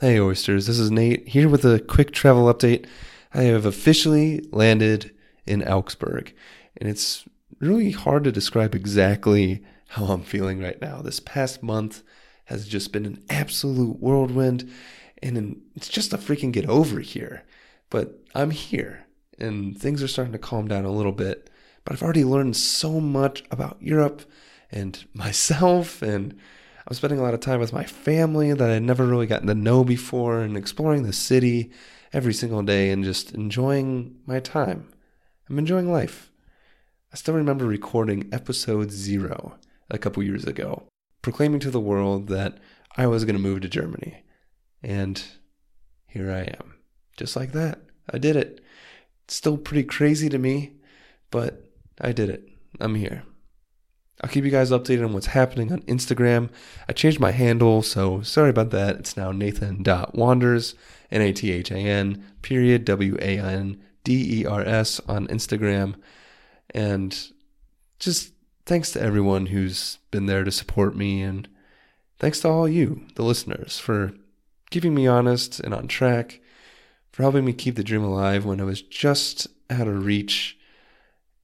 Hey, oysters, this is Nate here with a quick travel update. I have officially landed in Augsburg, and it's really hard to describe exactly how I'm feeling right now. This past month has just been an absolute whirlwind, and it's just a freaking get over here. But I'm here, and things are starting to calm down a little bit. But I've already learned so much about Europe and myself and I'm spending a lot of time with my family that I'd never really gotten to know before and exploring the city every single day and just enjoying my time. I'm enjoying life. I still remember recording episode zero a couple years ago, proclaiming to the world that I was going to move to Germany. And here I am. Just like that. I did it. It's still pretty crazy to me, but I did it. I'm here. I'll keep you guys updated on what's happening on Instagram. I changed my handle, so sorry about that. It's now Nathan.wanders, N A T H A N, period, W A N D E R S on Instagram. And just thanks to everyone who's been there to support me, and thanks to all you, the listeners, for keeping me honest and on track, for helping me keep the dream alive when I was just out of reach.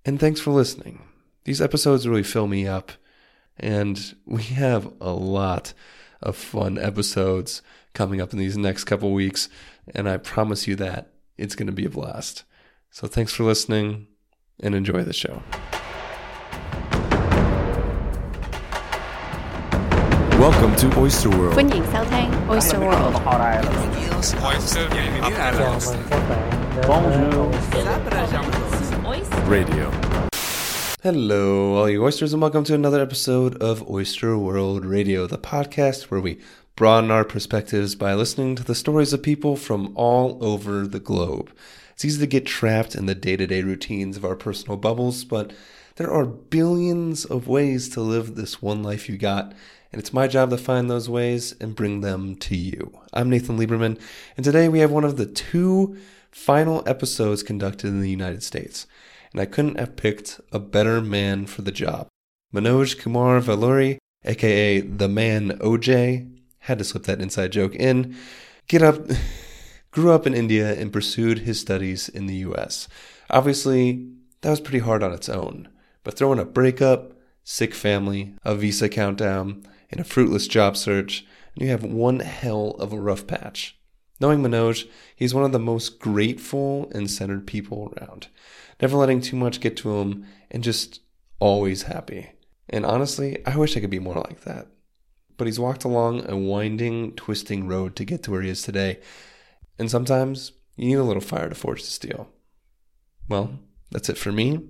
And thanks for listening. These episodes really fill me up, and we have a lot of fun episodes coming up in these next couple weeks, and I promise you that it's going to be a blast. So thanks for listening and enjoy the show. Welcome to Oyster World. 欢迎收听 Oyster World。 Radio. Hello, all you oysters, and welcome to another episode of Oyster World Radio, the podcast where we broaden our perspectives by listening to the stories of people from all over the globe. It's easy to get trapped in the day to day routines of our personal bubbles, but there are billions of ways to live this one life you got, and it's my job to find those ways and bring them to you. I'm Nathan Lieberman, and today we have one of the two final episodes conducted in the United States and I couldn't have picked a better man for the job. Manoj Kumar Valuri, aka the man OJ, had to slip that inside joke in. Get up, grew up in India and pursued his studies in the US. Obviously, that was pretty hard on its own, but throwing a breakup, sick family, a visa countdown, and a fruitless job search, and you have one hell of a rough patch. Knowing Manoj, he's one of the most grateful and centered people around never letting too much get to him, and just always happy. And honestly, I wish I could be more like that. But he's walked along a winding, twisting road to get to where he is today. And sometimes you need a little fire to forge the steel. Well, that's it for me,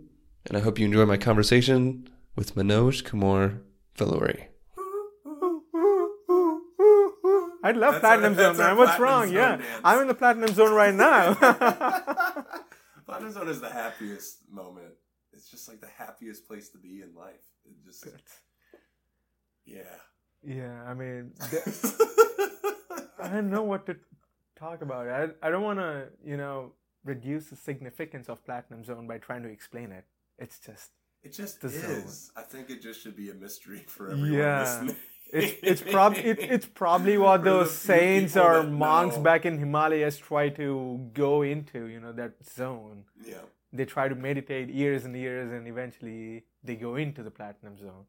and I hope you enjoy my conversation with Manoj Kumar Valuri. I love That's platinum our- zone, that's our man. What's wrong? zone Yeah, dance. I'm in the platinum zone right now. Platinum Zone is the happiest moment. It's just like the happiest place to be in life. It just, yeah. yeah, I mean, I don't know what to talk about. I I don't want to, you know, reduce the significance of platinum zone by trying to explain it. It's just It just is. I think it just should be a mystery for everyone Yeah. listening. It's it's probably it, it's probably what those saints or monks know. back in Himalayas try to go into. You know that zone. yeah. They try to meditate years and years, and eventually they go into the platinum zone.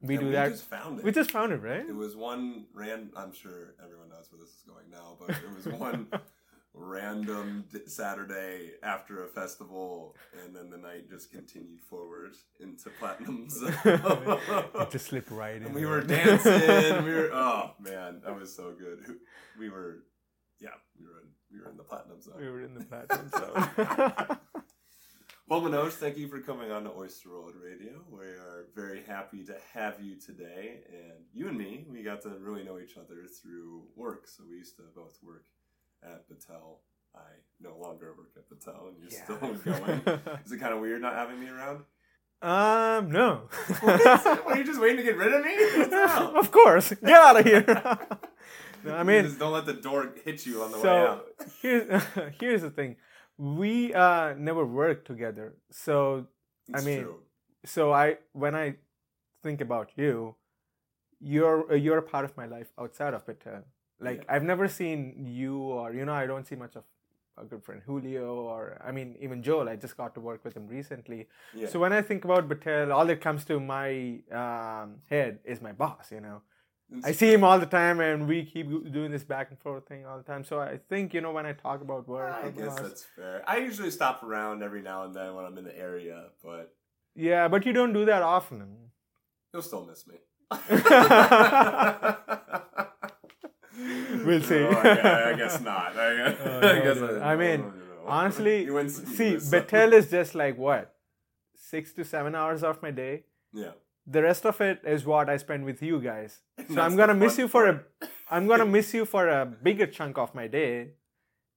We And do we that. just found it. we just found it, right? It was one ran. I'm sure everyone knows where this is going now, but it was one random Saturday after a festival, and then the night just continued forward into platinum. Zone. it just slipped right in. and we were dancing. We were oh man, that was so good. We were yeah, we were in, we were in the platinum zone. we were in the platinum zone. Well, Manoj, thank you for coming on to Oyster World Radio. We are very happy to have you today. And you and me, we got to really know each other through work. So we used to both work at Battelle. I no longer work at Battelle, and you're still going. Is it kind of weird not having me around? um, no. Are you just waiting to get rid of me? What the hell? of course, get out of here. no, I mean, just don't let the door hit you on the way out. here's here's the thing. We uh never worked together, so I mean, true. so I when I think about you, you're you're a part of my life outside of it. Like Yeah. I've never seen you or you know I don't see much of a good friend Julio or I mean even Joel. I just got to work with him recently. Yeah. So when I think about Battelle, all that comes to my um, head is my boss. You know, I see him all the time, and we keep doing this back and forth thing all the time. So I think you know when I talk about work, I guess boss- that's fair. I usually stop around every now and then when I'm in the area, but yeah, but you don't do that often. you'll still miss me. We'll see. Oh, I, I guess not. I, Oh, no, guess no. I, mean, no. Honestly, You win some, you see. Battelle is just like what six to seven hours of my day. Yeah. The rest of it is what I spend with you guys. So I'm gonna miss you for a part. I'm gonna miss you for a bigger chunk of my day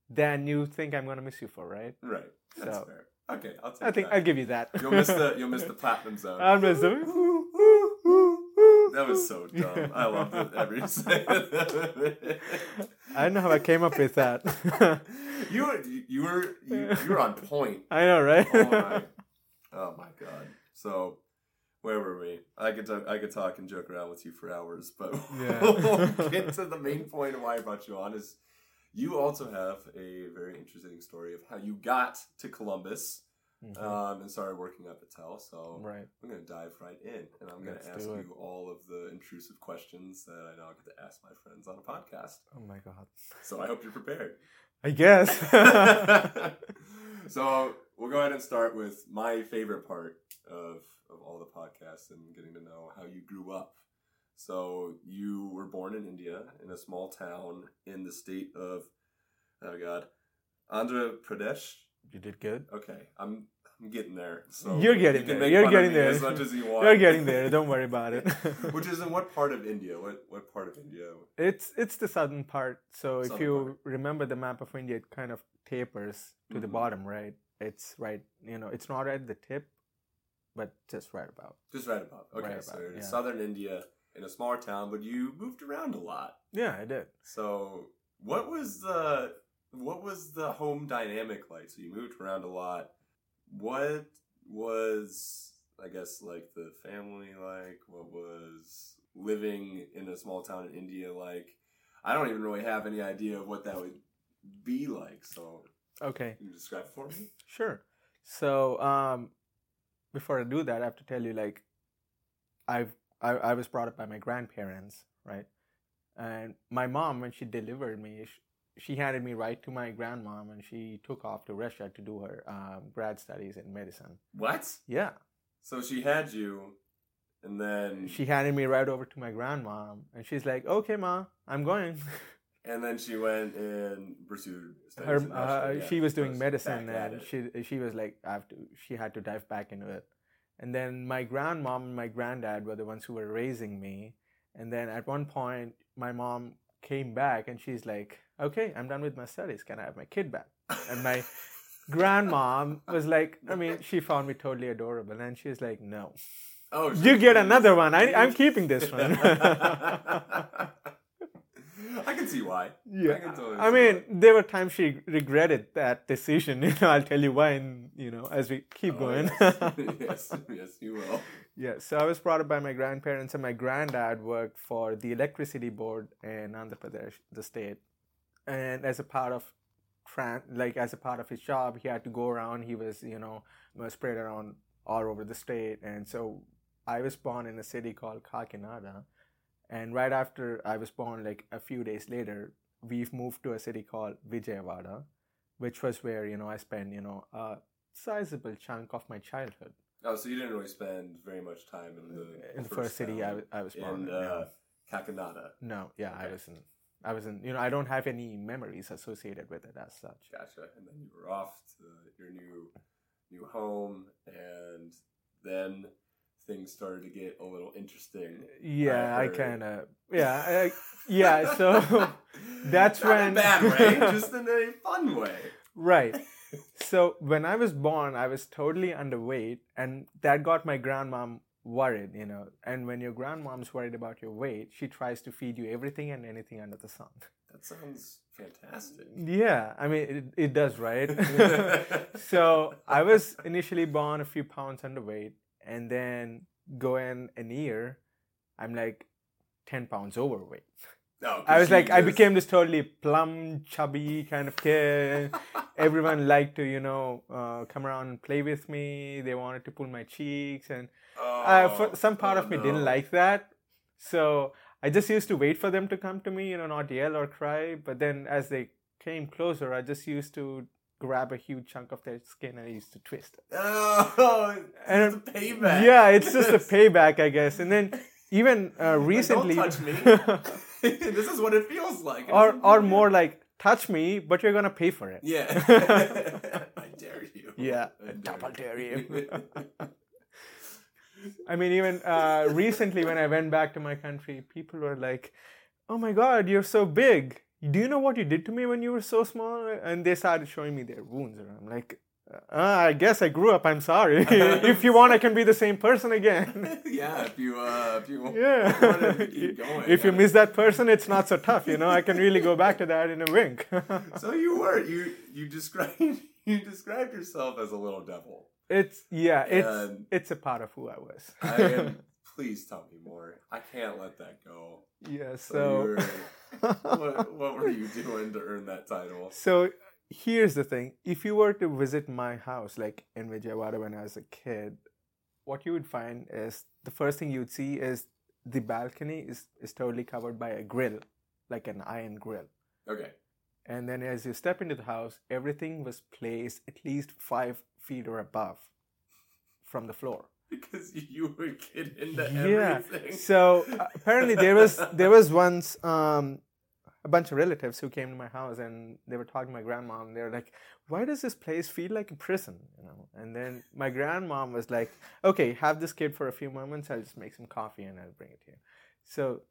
than you think I'm gonna miss you for, right? Right. That's So- fair. Okay, I'll take I think that. I'll give you that. You'll miss the you'll miss the platinum zone. I'll miss the. That was so dumb. I loved it every second. I don't know how I came up with that. you were you were you, you were on point. I know, right? Oh my, oh my god. So where were we? I could talk, I could talk and joke around with you for hours, but Yeah. we'll get to the main point of why I brought you on. Is you also have a very interesting story of how you got to Columbus Mhm. um, and started working at Battelle. So right. I'm going to dive right in, and I'm going to ask you all of the intrusive questions that I know I get to ask my friends on a podcast. Oh my god. So I hope you're prepared. I guess. so we'll go ahead and start with my favorite part of of all the podcasts and getting to know how you grew up. So you were born in India in a small town in the state of oh god, Andhra Pradesh. You did good. Okay, I'm I'm getting there. So You're getting you there. You're getting there. as much as you want. You're getting there. Don't worry about it. Which is in what part of India? What what part of India? It's it's the southern part. So if you part. remember the map of India, it kind of tapers to the Mhm. bottom, right? It's right. You know, it's not at the tip, but just right about. Just right about. Okay, Right so about, you're in yeah. southern India in a smaller town, but you moved around a lot. Yeah, I did. So what was the what was the home dynamic like? So you moved around a lot. What was I guess like the family like? What was living in a small town in India like? I don't even really have any idea of what that would be like. So Okay, can you describe it for me? sure. So um, before I do that, I have to tell you like, I've I, I was brought up by my grandparents, right? And my mom, when she delivered me, she, she handed me right to my grandmom, and she took off to Russia to do her um, grad studies in medicine. What? Yeah, So she had you, and then she handed me right over to my grandmom, and she's like, "Okay, ma, I'm going." and then she went and pursued studies Her, uh, Yeah, she was doing medicine, and she she was like, "I have to." She had to dive back into it, and then my grandmom and my granddad were the ones who were raising me, and then at one point, my mom came back, and she's like, "Okay, I'm done with my studies. Can I have my kid back?" And my grandmom was like, I mean, she found me totally adorable, and she's like, "No." oh, You get another one. I, I'm keeping this one. I can see why. I yeah. can totally I mean, why. there were times she regretted that decision. You know, I'll tell you why, and you know, as we keep Oh, going. yes. yes, yes, you will. yeah. So I was brought up by my grandparents, and my granddad worked for the electricity board in Andhra Pradesh, the state, and as a part of like as a part of his job, he had to go around. He was, you know, was spread around all over the state, and so I was born in a city called Kakinada, and right after I was born, like a few days later, we've moved to a city called Vijayawada, which was where you know I spent you know a sizable chunk of my childhood. Oh, so you didn't really spend very much time in the in the first city I, was- I was born in in. uh, Kakinada. no. yeah, I wasn't. I wasn't. You know, I don't have any memories associated with it as such. Gotcha. And then you were off to your new new home, and then things started to get a little interesting. Yeah, I kind of. Yeah, I, yeah. So that's Not in when a bad way, just in a fun way. right. So when I was born, I was totally underweight, and that got my grandmom worried. You know, and when your grandmom's worried about your weight, she tries to feed you everything and anything under the sun. That sounds fantastic. Yeah, I mean it, it does, right? so I was initially born a few pounds underweight, and then go in a year, I'm like ten pounds overweight. No, I was like, I became this totally plump, chubby kind of kid. Everyone liked to, you know, uh, come around and play with me. They wanted to pull my cheeks, and uh, for, Oh, some part oh of me no. didn't like that. So I just used to wait for them to come to me, you know, not yell or cry. But then as they came closer, I just used to grab a huge chunk of their skin and I used to twist it. Oh, And- it's a payback. Yeah, it's just a payback, I guess. And then even uh, recently, touch me. this is what it feels like. or or more like touch me, but you're gonna pay for it. Yeah. I dare you. Yeah, I double dare you. I mean, even uh, recently when I went back to my country, people were like, "Oh my God, you're so big! Do you know what you did to me when you were so small?" And they started showing me their wounds, and I'm like, uh, "I guess I grew up. I'm sorry. if you want, I can be the same person again." yeah, if you uh, if you Yeah. want to keep going. if you yeah. miss that person, it's not so tough. You know, I can really go back to that in a wink. So you were you you described you described yourself as a little devil. it's yeah, it's And- it's a part of who I was. I am, please tell me more. I can't let that go. yeah. So, So. were, what what were you doing to earn that title? So here's the thing: if you were to visit my house, like in Vijayawada when I was a kid, what you would find is the first thing you would see is the balcony is is totally covered by a grill, like an iron grill. Okay. And then as you step into the house, everything was placed at least five feet or above from the floor. Because you were getting into Yeah. everything. So uh, apparently there was there was once um, a bunch of relatives who came to my house and they were talking to my grandma and they were like, "Why does this place feel like a prison?" You know. And then my grandmom was like, "Okay, have this kid for a few moments. I'll just make some coffee and I'll bring it to you." So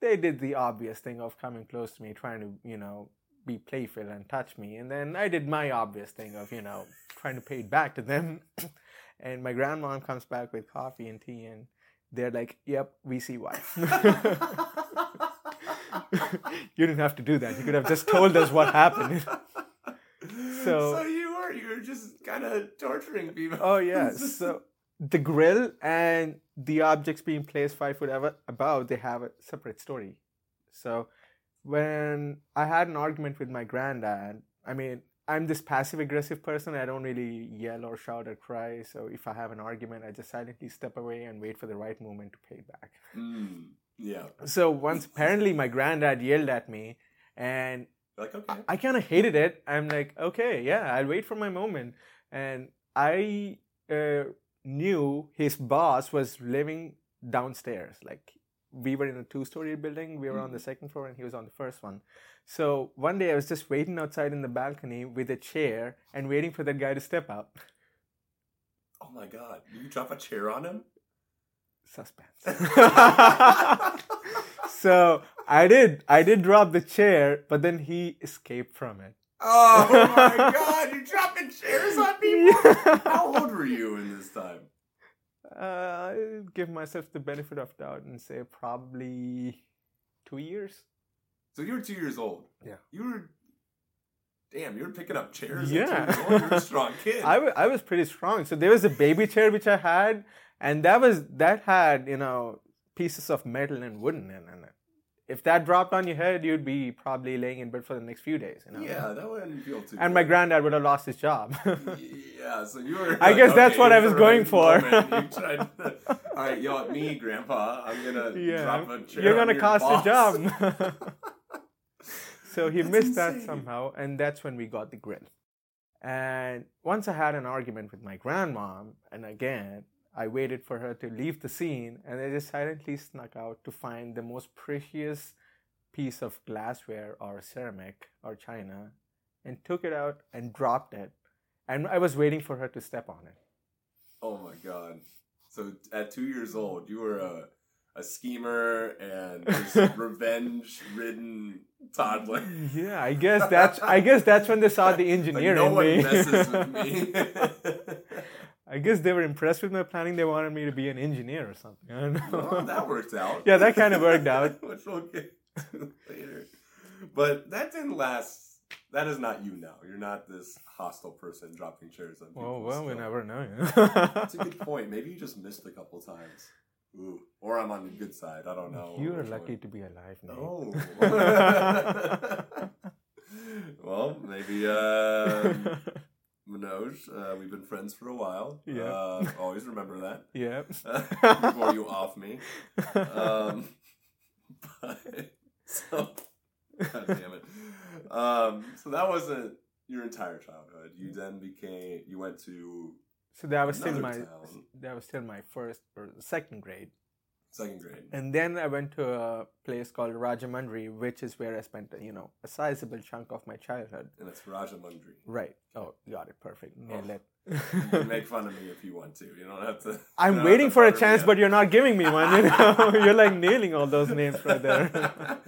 they did the obvious thing of coming close to me, trying to you know be playful and touch me, and then I did my obvious thing of you know trying to pay it back to them. and my grandmom comes back with coffee and tea and they're like, "Yep, we see why." you didn't have to do that. You could have just told us what happened. So- so you were you were just kind of torturing people. Oh yeah. So the grill and the objects being placed five foot above, they have a separate story. So when I had an argument with my granddad, I mean, I'm this passive aggressive person. I don't really yell or shout or cry. So if I have an argument, I just silently step away and wait for the right moment to pay it back. Mm, yeah. So once apparently my granddad yelled at me and Like okay. I kind of hated it. I'm like, okay, yeah, I'll wait for my moment. And I uh, knew his boss was living downstairs. Like, we were in a two story building, we were on the second floor, and he was on the first one. So one day I was just waiting outside in the balcony with a chair and waiting for that guy to step out. Oh my god! You drop a chair on him? Suspense. so I did, I did drop the chair, but then he escaped from it. Oh my god! You're dropping chairs on people. How old were you in this time? Uh, I'll give myself the benefit of doubt and say probably two years. So you were two years old. Yeah. You were. Damn, you were picking up chairs. Yeah. At two years old. You're a strong kid. I I was pretty strong. So there was a baby chair which I had, and that was that had you know pieces of metal and wooden in it. If that dropped on your head, you'd be probably laying in bed for the next few days. You know. yeah, that wouldn't feel too. And my granddad would have lost his job. Yeah, so you were. I guess that's what I was going right for. moment. You tried to, all right, yell at me, Grandpa. I'm gonna yeah, drop a chair. you're gonna your cost boss. a job. So he That's missed that somehow, and that's when we got the grill. And once I had an argument with my grandmom, and again, I waited for her to leave the scene, and I just silently snuck out to find the most precious piece of glassware or ceramic or china, and took it out and dropped it. And I was waiting for her to step on it. Oh my god! So at two years old, you were a a schemer and revenge-ridden toddler. Yeah, I guess that's I guess that's when they saw the Like, engineer no in one me. messes with me. I guess they were impressed with my planning. They wanted me to be an engineer or something. I don't know. well, that worked out. Yeah, that kind of worked out. Which we'll get later. But that didn't last. That is not you now. You're not this hostile person dropping chairs on oh, people. Oh well, we never know. That's a good point. Maybe you just missed a couple times. Ooh, or I'm on the good side. I don't know. You're lucky one. to be alive now. Oh. well, maybe um, Manoj. Uh, we've been friends for a while. Yeah. Uh, always remember that yeah. before you off me. Um, but so, God damn it. Um, so that wasn't your entire childhood. You then became. You went to so that was still my town. that was still my first or second grade. second grade. And then I went to a place called Rajamundry, which is where I spent, you know, a sizable chunk of my childhood. And it's Rajamundry. Right. Oh, got it. Perfect. Nailed oh. it. You make fun of me if you want to. You don't have to. I'm waiting to for a chance, but you're not giving me one. You know, you're like nailing all those names right there.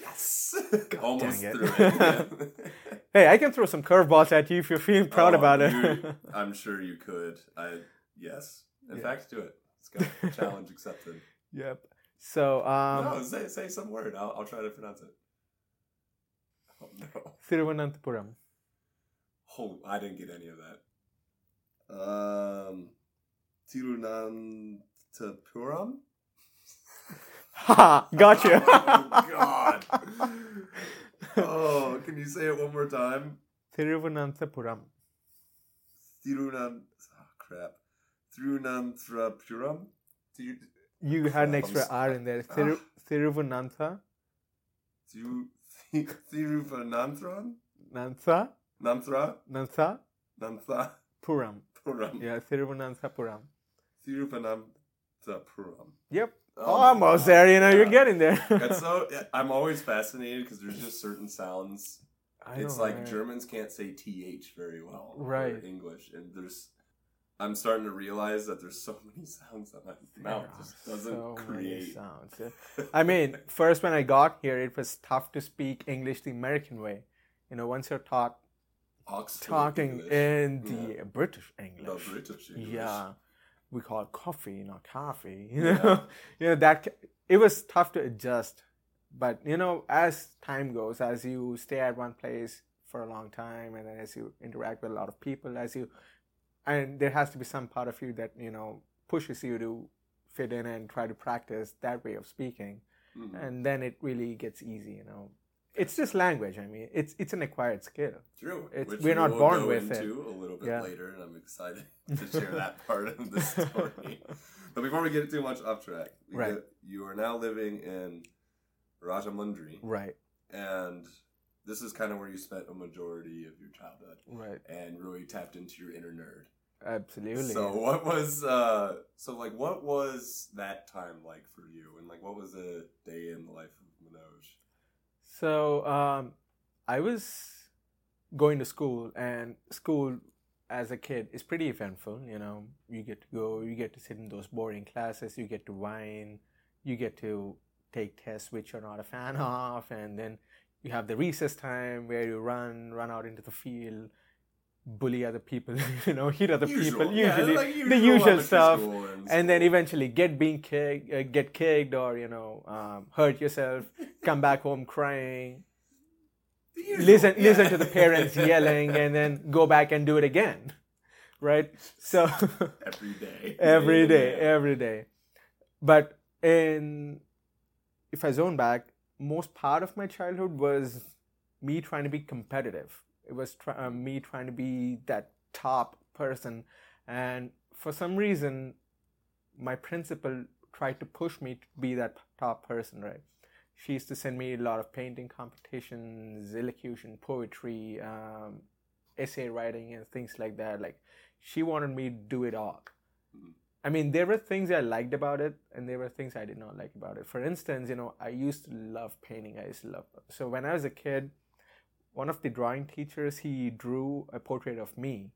yes. Almost dang it. through it. Hey, I can throw some curveballs at you if you're feeling proud Oh, about it. I'm sure you could. I yes. In Yeah. fact, do it. It's got challenge accepted. yep. So, um, no, say say some word. I'll I'll try to pronounce it. Oh no. Thiruvananthapuram. Oh, I didn't get any of that. Um, Tirunantapuram. Ha! Gotcha. Oh God. Oh, can you say it one more time? Thiruvananthapuram. Tirunan. Oh, ah, crap. Tirunantrapuram. Tir- You had an extra R in there. Ah. Thiru, Thiruvanantha. Tiru- Thiruvananthapuram. Nantha. Nanthra. Nantha. Nantha. Puram. Puram. Yeah, Thiruvananthapuram. Thiruvananthapuram. Yep. Oh Almost there, you know, you're getting there. That's so. I'm always fascinated because there's just certain sounds. I it's like right? Germans can't say th very well, Right. English, and there's. I'm starting to realize that there's so many sounds that my there mouth just doesn't so create. sounds. I mean, first when I got here, it was tough to speak English the American way. You know, once you're taught Oxford talking English, in the Yeah. British the British English. yeah, we call it coffee, not coffee. You know, you know that it was tough to adjust. But you know, as time goes, as you stay at one place for a long time, and then as you interact with a lot of people, as you, and there has to be some part of you that you know pushes you to fit in and try to practice that way of speaking, Mhm. and then it really gets easy. You know, it's just language. I mean, it's it's an acquired skill. True. We're not born with it. a little bit Yeah. later, and I'm excited to share that part of the story. but before we get too much off track, Right. get- you are now living in Rajamundry, Right. and this is kind of where you spent a majority of your childhood, Right. and really tapped into your inner nerd. Absolutely. So what was uh so like what was that time like for you, and like what was a day in the life of Manoj? So um, I was going to school, and school as a kid is pretty eventful. You know, you get to go, you get to sit in those boring classes, you get to whine, you get to take tests which you're not a fan of, and then you have the recess time where you run, run out into the field, bully other people, you know, hit other people, Yeah, usually like the usual usual stuff and and then eventually get being kicked, uh, get kicked, or you know, um, hurt yourself, come back home crying, listen, yeah. listen to the parents yelling, and then go back and do it again, right? So every day. every day, Yeah. every day. But in if I zone back, most part of my childhood was me trying to be competitive. It was try, uh, me trying to be that top person, and for some reason, my principal tried to push me to be that top person. Right? She used to send me a lot of painting competitions, elocution, poetry, um, essay writing, and things like that. Like she wanted me to do it all. I mean, there were things I liked about it, and there were things I did not like about it. For instance, you know, I used to love painting. I used to love. So when I was a kid, one of the drawing teachers he drew a portrait of me,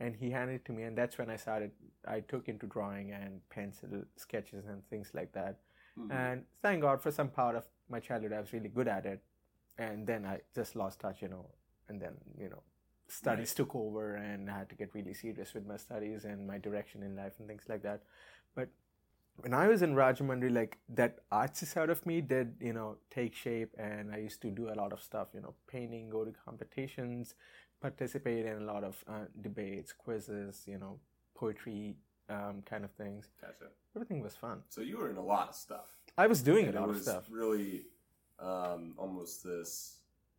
and he handed it to me, and that's when I started. I took into drawing and pencil sketches and things like that. Mhm. And thank God for some part of my childhood, I was really good at it, and then I just lost touch, you know. And then you know, studies took over, and I had to get really serious with my studies and my direction in life and things like that. When I was in Rajamundry, like that artsy side of me did, you know, take shape, and I used to do a lot of stuff, you know, painting, go to competitions, participate in a lot of uh, debates, quizzes, you know, poetry um, kind of things. Gotcha. Everything was fun. So you were in a lot of stuff. I was doing And a it lot of was stuff. really um, almost this.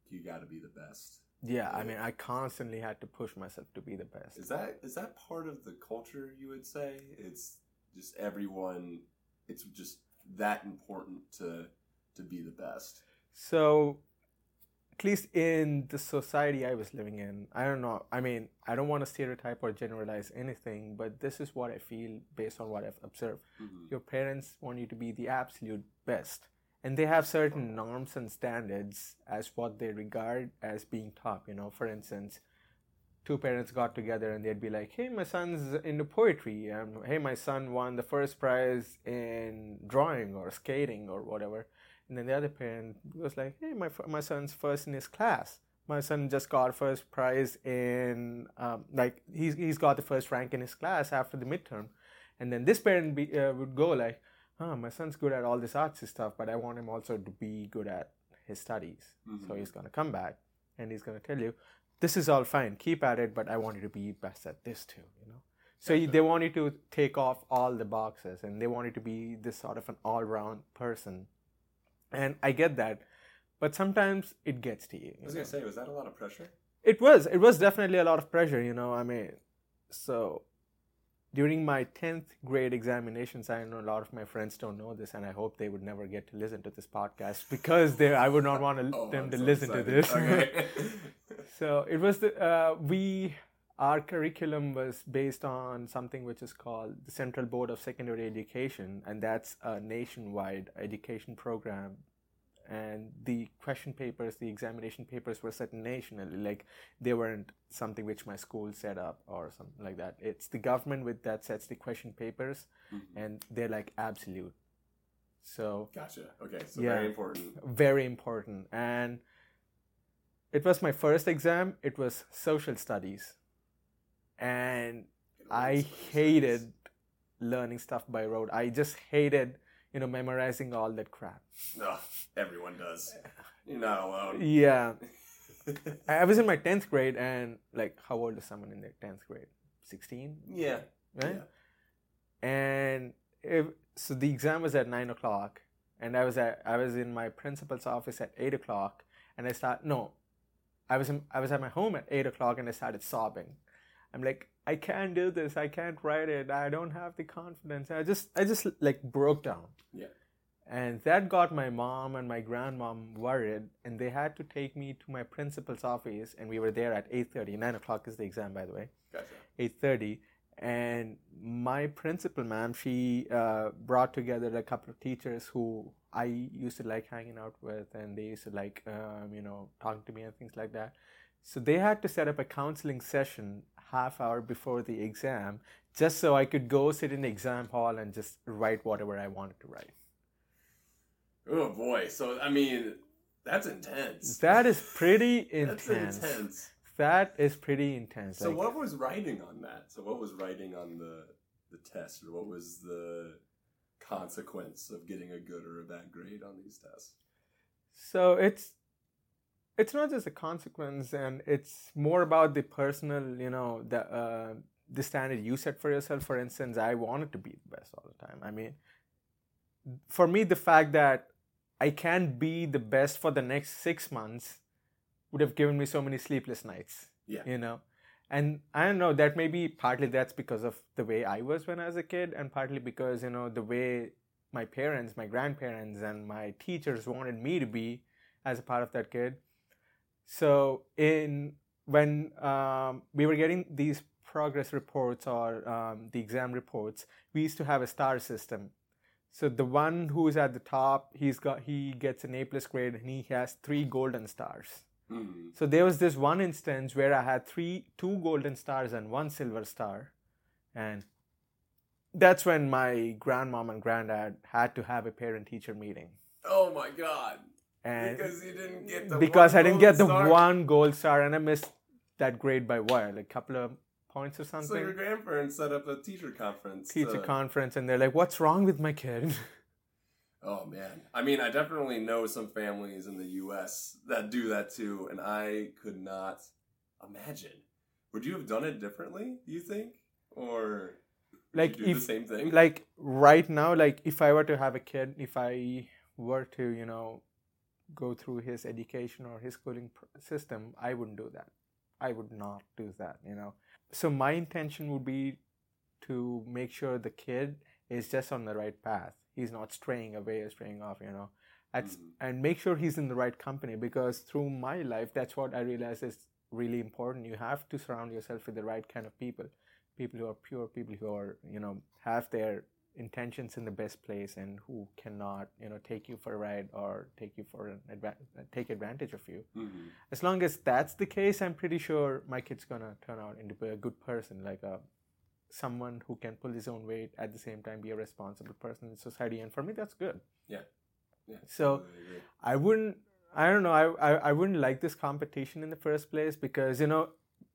You got to be the best. Yeah, I mean, I constantly had to push myself to be the best. Is that is that part of the culture? You would say it's just everyone. It's just that important to to be the best. So, at least in the society I was living in, I don't know. I mean, I don't want to stereotype or generalize anything, but this is what I feel based on what I've observed. Mhm. Your parents want you to be the absolute best, and they have certain norms and standards as what they regard as being top. You know, for instance, two parents got together and they'd be like, "Hey, my son's into poetry. Um, hey, my son won the first prize in drawing or skating or whatever." And then the other parent was like, "Hey, my my son's first in his class. My son just got first prize in um, like he's he's got the first rank in his class after the midterm." And then this parent be, uh, would go like, "Oh, my son's good at all this artsy stuff, but I want him also to be good at his studies. So Mhm. he's gonna come back and he's gonna tell you, this is all fine, keep at it, but I want you to be best at this too, you know. So you, they want you to take off all the boxes, and they want you to be this sort of an all-round person. And I get that, but sometimes it gets to you. I was know? gonna say, was that a lot of pressure? It was. It was definitely a lot of pressure, you know. I mean, so during my 10th grade examinations, I know a lot of my friends don't know this, and I hope they would never get to listen to this podcast because they, I would not want to, Oh, them I'm to so listen to this. Okay. so it was the, uh, we, our curriculum was based on something which is called the Central Board of Secondary Education, and that's a nationwide education program and the question papers, the examination papers were set nationally. Like they weren't something which my school set up or something like that. It's the government with that sets the question papers, Mhm. and they're like absolute. So Gotcha. Okay, so Yeah. very important. very important. And it was my first exam. It was social studies, and I hated learning stuff by rote. I just hated, you know, memorizing all that crap. No, everyone does. You're not alone. Yeah. I was in my 10th grade, and like, how old is someone in their 10th grade? 16? Yeah. Right? Yeah. And if, so the exam was at 9 o'clock, and I was at, I was in my principal's office at 8 o'clock, and I start, no, I was, in, I was at my home at 8 o'clock, and I started sobbing. I'm like, I can't do this. I can't write it. I don't have the confidence. I just, I just like broke down. Yeah. And that got my mom and my grandmom worried, and they had to take me to my principal's office, and we were there at 8:30. 9 o'clock is the exam, by the way. Gotcha. 8:30, and my principal, ma'am, she uh, brought together a couple of teachers who I used to like hanging out with, and they used to like, um, you know, talking to me and things like that. So they had to set up a counseling session half hour before the exam, just so I could go sit in the exam hall and just write whatever I wanted to write. Oh boy. So I mean, that's intense. That is pretty That's intense. intense. That is pretty intense. So like- what was writing on that? So what was writing on the the test, or what was the consequence of getting a good or a bad grade on these tests? So it's it's not just a consequence, and it's more about the personal, you know, the uh, the standard you set for yourself. For instance, I wanted to be the best all the time. I mean, for me, the fact that I can't be the best for the next six months would have given me so many sleepless nights. Yeah. You know, and I don't know. That maybe partly that's because of the way I was when I was a kid, and partly because you know the way my parents, my grandparents, and my teachers wanted me to be as a part of that kid. So in when um, we were getting these progress reports or um, the exam reports, we used to have a star system. So the one who's at the top, he's got he gets an A plus grade and he has three golden stars. Hmm. So there was this one instance where I had three, two golden stars and one silver star, and that's when my grandmom and granddad had to have a parent-teacher meeting, Oh my god. And Because you didn't get the because I didn't get the star? one gold star, and I missed that grade by what, like a couple of points or something. So your grandparents set up a teacher conference. Teacher to- conference, and they're like, "What's wrong with my kid?" Oh man. I mean, I definitely know some families in the US that do that too, and I could not imagine. Would you have done it differently, Do you think? Or like if the same thing. like right now like if i were to have a kid if i were to you know go through his education or his schooling pr- system i wouldn't do that. I would not do that you know. So my intention would be to make sure the kid is just on the right path. He's not straying away or straying off you know. That's, Mhm. and make sure he's in the right company because through my life that's what i realized is really important. You have to surround yourself with the right kind of people people who are pure people who are you know have their intentions in the best place and who cannot you know take you for a ride or take you for an adva- take advantage of you Mhm. as long as that's the case i'm pretty sure my kid's gonna turn out into a good person like a someone who can pull his own weight at the same time be a responsible person in society and for me that's good Yeah. Yeah. So- totally. I wouldn't. I don't know. I, I I wouldn't like this competition in the first place because you know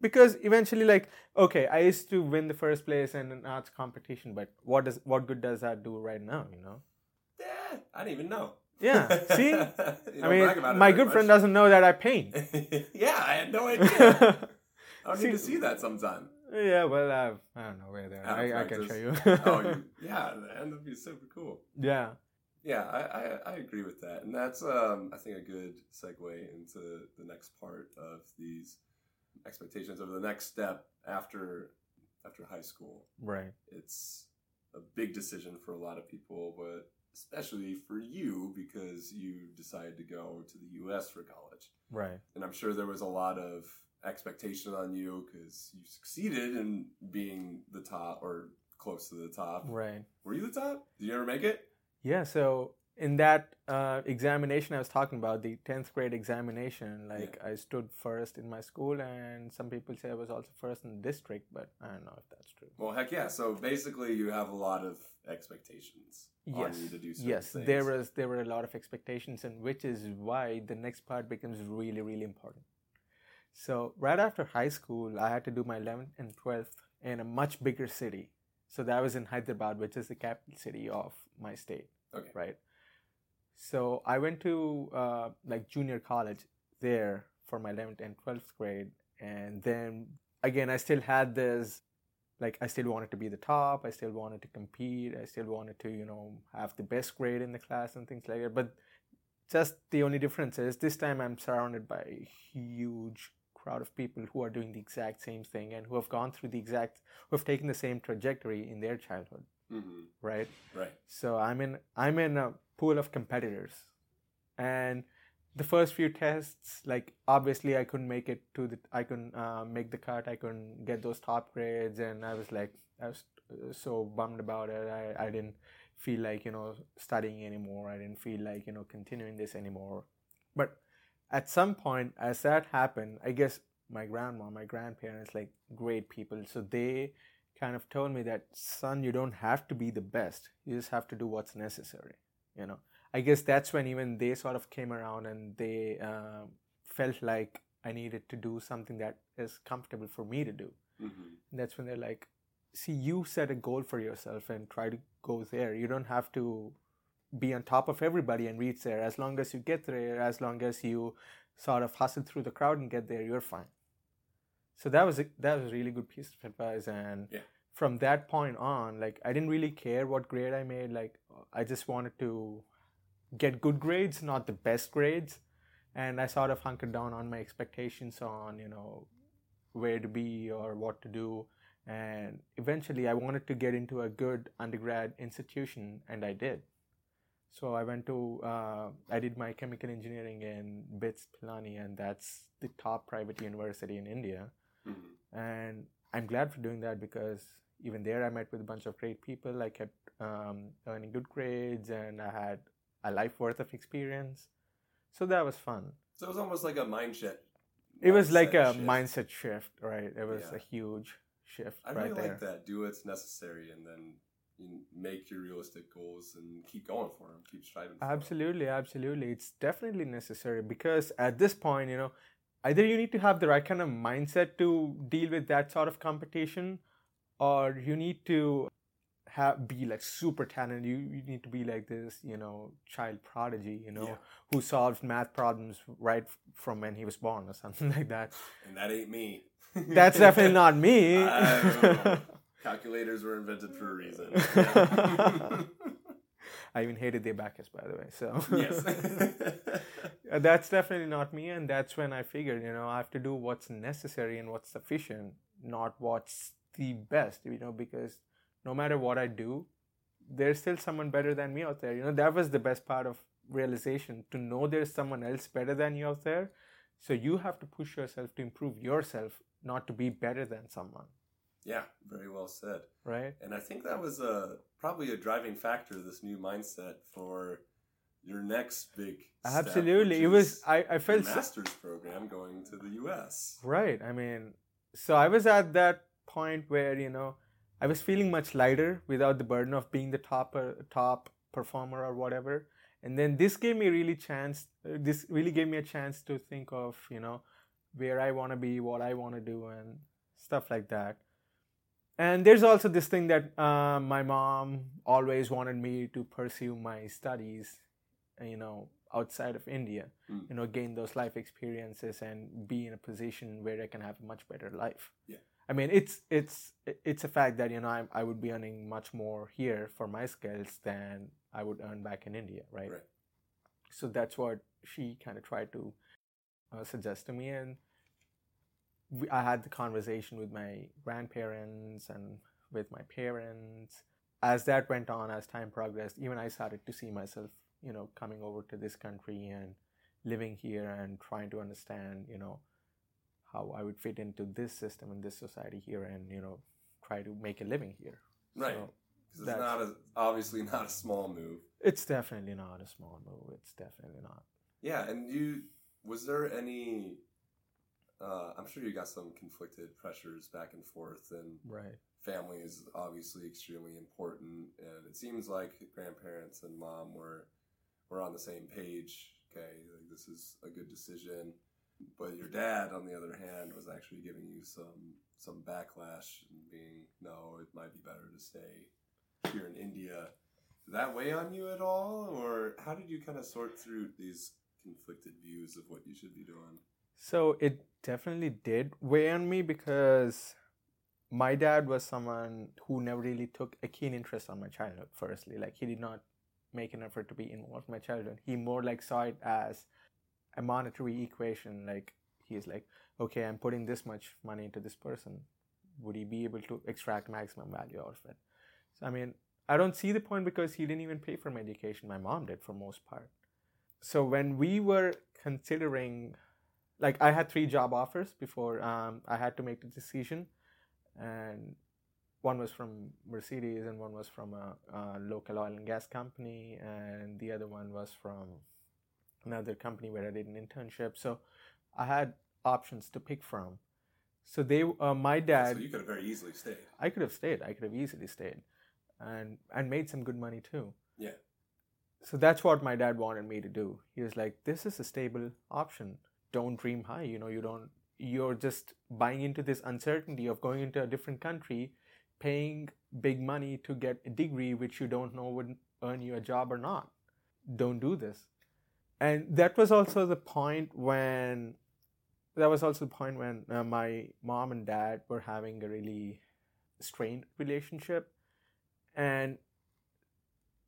because eventually like okay I used to win the first place in an it's competition but what does what good does that do right now you know Yeah, I didn't even know. Yeah, see? I mean my good friend doesn't know that I paint yeah, I had no idea. I don't See- need to see that sometime. yeah well I've, I don't know where they're I, I can show you oh, you, yeah, man, that'd be super cool. yeah Yeah, I, I, I agree with that, and that's um, I think a good segue into the next part of these expectations of the next step after after high school. right It's a big decision for a lot of people, but especially for you because you decided to go to the U.S. for college, right and I'm sure there was a lot of expectation on you because you succeeded in being the top or close to the top. right Were you the top? Did you ever make it? Yeah, so in that uh, examination I was talking about, the 10th grade examination, like I stood first in my school, and some people say I was also first in the district, but I don't know if that's true. Well, heck yeah. So basically, you have a lot of expectations on Yes, you to do certain yes, things. there was there were a lot of expectations, and which is why the next part becomes really really important. So right after high school, I had to do my 11th and 12th in a much bigger city. So that was in Hyderabad, which is the capital city of my state. Okay. right? So I went to uh, like junior college there for my 11th and 12th grade, and then again I still had this, like I still wanted to be the top, I still wanted to compete, I still wanted to you know have the best grade in the class and things like that. But just the only difference is this time I'm surrounded by a huge crowd of people who are doing the exact same thing and who have gone through the exact, who have taken the same trajectory in their childhood, hmm right? Right. So I'm in I'm in a pool of competitors, and the first few tests, like obviously I couldn't make it to the I couldn't uh, make the cut. I couldn't get those top grades, and I was like I was uh, so bummed about it. I I didn't feel like you know studying anymore. I didn't feel like you know continuing this anymore. But at some point, as that happened, I guess my grandma, my grandparents, like great people, so they kind of told me that son you don't have to be the best you just have to do what's necessary you know. I guess that's when even they sort of came around and they um felt like i needed to do something that is comfortable for me to do. Hmm and that's when they're like see you set a goal for yourself and try to go there. You don't have to be on top of everybody and reach there. As long as you get there as long as you sort of hustle through the crowd and get there you're fine. So that was a, that was a really good piece of advice and Yeah. From that point on like i didn't really care what grade i made like i just wanted to get good grades not the best grades. And i sort of hunkered down on my expectations on you know where to be or what to do. And eventually i wanted to get into a good undergrad institution and i did. So i went to uh, i did my chemical engineering in BITS Pilani and that's the top private university in india. Hmm and i'm glad for doing that because even there i met with a bunch of great people i kept um, earning good grades and i had a life worth of experience so that was fun So it was almost like a mind shift. it was like a shift. mindset shift right it was Yeah. a huge shift I right really there like that. Do what's necessary, and then you make your realistic goals and keep going for them. Keep striving. Absolutely, absolutely. It's definitely necessary because at this point, you know, either you need to have the right kind of mindset to deal with that sort of competition, or you need to have be like super talented. You, you need to be like this, you know, child prodigy, you know, Yeah. who solved math problems right from when he was born or something like that. And that ain't me. That's definitely not me. Calculators were invented for a reason. I even hated the abacus, by the way. So yes. Uh, that's definitely not me, and that's when I figured, you know, I have to do what's necessary and what's sufficient, not what's the best, you know, because no matter what I do, there's still someone better than me out there. You know, that was the best part of realization to know there's someone else better than you out there. So you have to push yourself to improve yourself, not to be better than someone, yeah, very well said. right? And I think that was a probably a driving factor. This new mindset for your next big Absolutely. which It was I, I felt so- master's program going to the U.S. Right. I mean, so I was at that point where you know I was feeling much lighter without the burden of being the top uh, top performer or whatever. And then this gave me really chance. Uh, this really gave me a chance to think of you know where I want to be, what I want to do, and stuff like that. And there's also this thing that uh, my mom always wanted me to pursue my studies, you know, outside of India Mm. you know gain those life experiences and be in a position where I can have a much better life. Yeah. I mean it's it's it's a fact that you know I, I would be earning much more here for my skills than I would earn back in India, right? Right. So that's what she kind of tried to uh, suggest to me, and we, I had the conversation with my grandparents and with my parents. As that went on, as time progressed, even I started to see myself, you know, coming over to this country and living here and trying to understand, you know, how I would fit into this system and this society here, and you know, try to make a living here. Right. So it's not a, obviously not a small move. it's definitely not a small move. It's definitely not. Yeah, and you was there any? Uh, I'm sure you got some conflicted pressures back and forth, and Right. family is obviously extremely important. And it seems like grandparents and mom were were on the same page. Okay, like this is a good decision. But your dad, on the other hand, was actually giving you some some backlash and being, no, it might be better to stay here in India. Did that weigh on you at all, or how did you kind of sort through these conflicted views of what you should be doing? So it definitely did weigh on me because my dad was someone who never really took a keen interest on my childhood. Firstly, like he did not make an effort to be involved in my childhood. He more like saw it as a monetary equation. Like he's like, okay, I'm putting this much money into this person. Would he be able to extract maximum value out of it? So I mean, I don't see the point because he didn't even pay for my education. My mom did for most part. So when we were considering like I had three job offers before um, I had to make the decision, and one was from Mercedes and one was from a, a local oil and gas company, and the other one was from another company where I did an internship. So I had options to pick from. So they, uh, my dad, so you could have very easily stayed. I could have stayed. I could have easily stayed, and and made some good money too. Yeah. So that's what my dad wanted me to do. He was like, "This is a stable option. Don't dream high. You know, you don't. You're just buying into this uncertainty of going into a different country, paying big money to get a degree which you don't know would earn you a job or not. Don't do this." And that was also the point when that was also the point when uh, my mom and dad were having a really strained relationship. And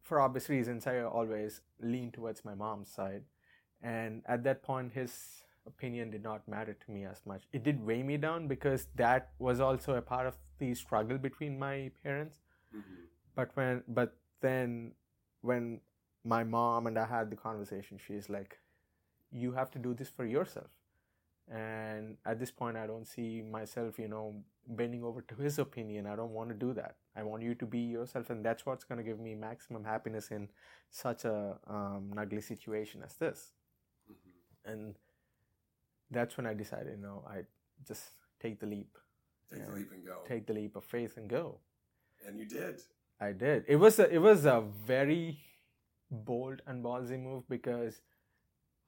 for obvious reasons i always lean towards my mom's side. And at that point his opinion did not matter to me as much. It did weigh me down because that was also a part of the struggle between my parents. Hmm but when but then when my mom and i had the conversation she's like you have to do this for yourself. And at this point i don't see myself you know bending over to his opinion. I don't want to do that. I want you to be yourself and that's what's going to give me maximum happiness in such a um, ugly situation as this. Hmm and that's when i decided you know i just take the leap. Take the leap and go. take the leap of faith and go. And you did. I did. It was a, it was a very bold and ballsy move because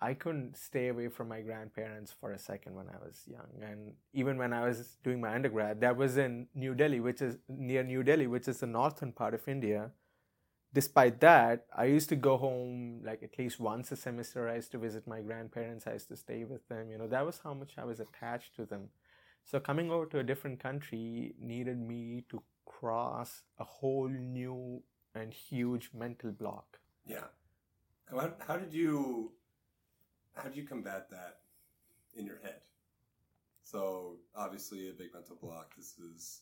I couldn't stay away from my grandparents for a second when I was young, and even when I was doing my undergrad, that was in New Delhi, which is near New Delhi, which is the northern part of India. Despite that, I used to go home like at least once a semester. I used to visit my grandparents. I used to stay with them. You know, that was how much I was attached to them. So coming over to a different country needed me to cross a whole new and huge mental block. Yeah. How, how did you how did you combat that in your head? So obviously a big mental block. This is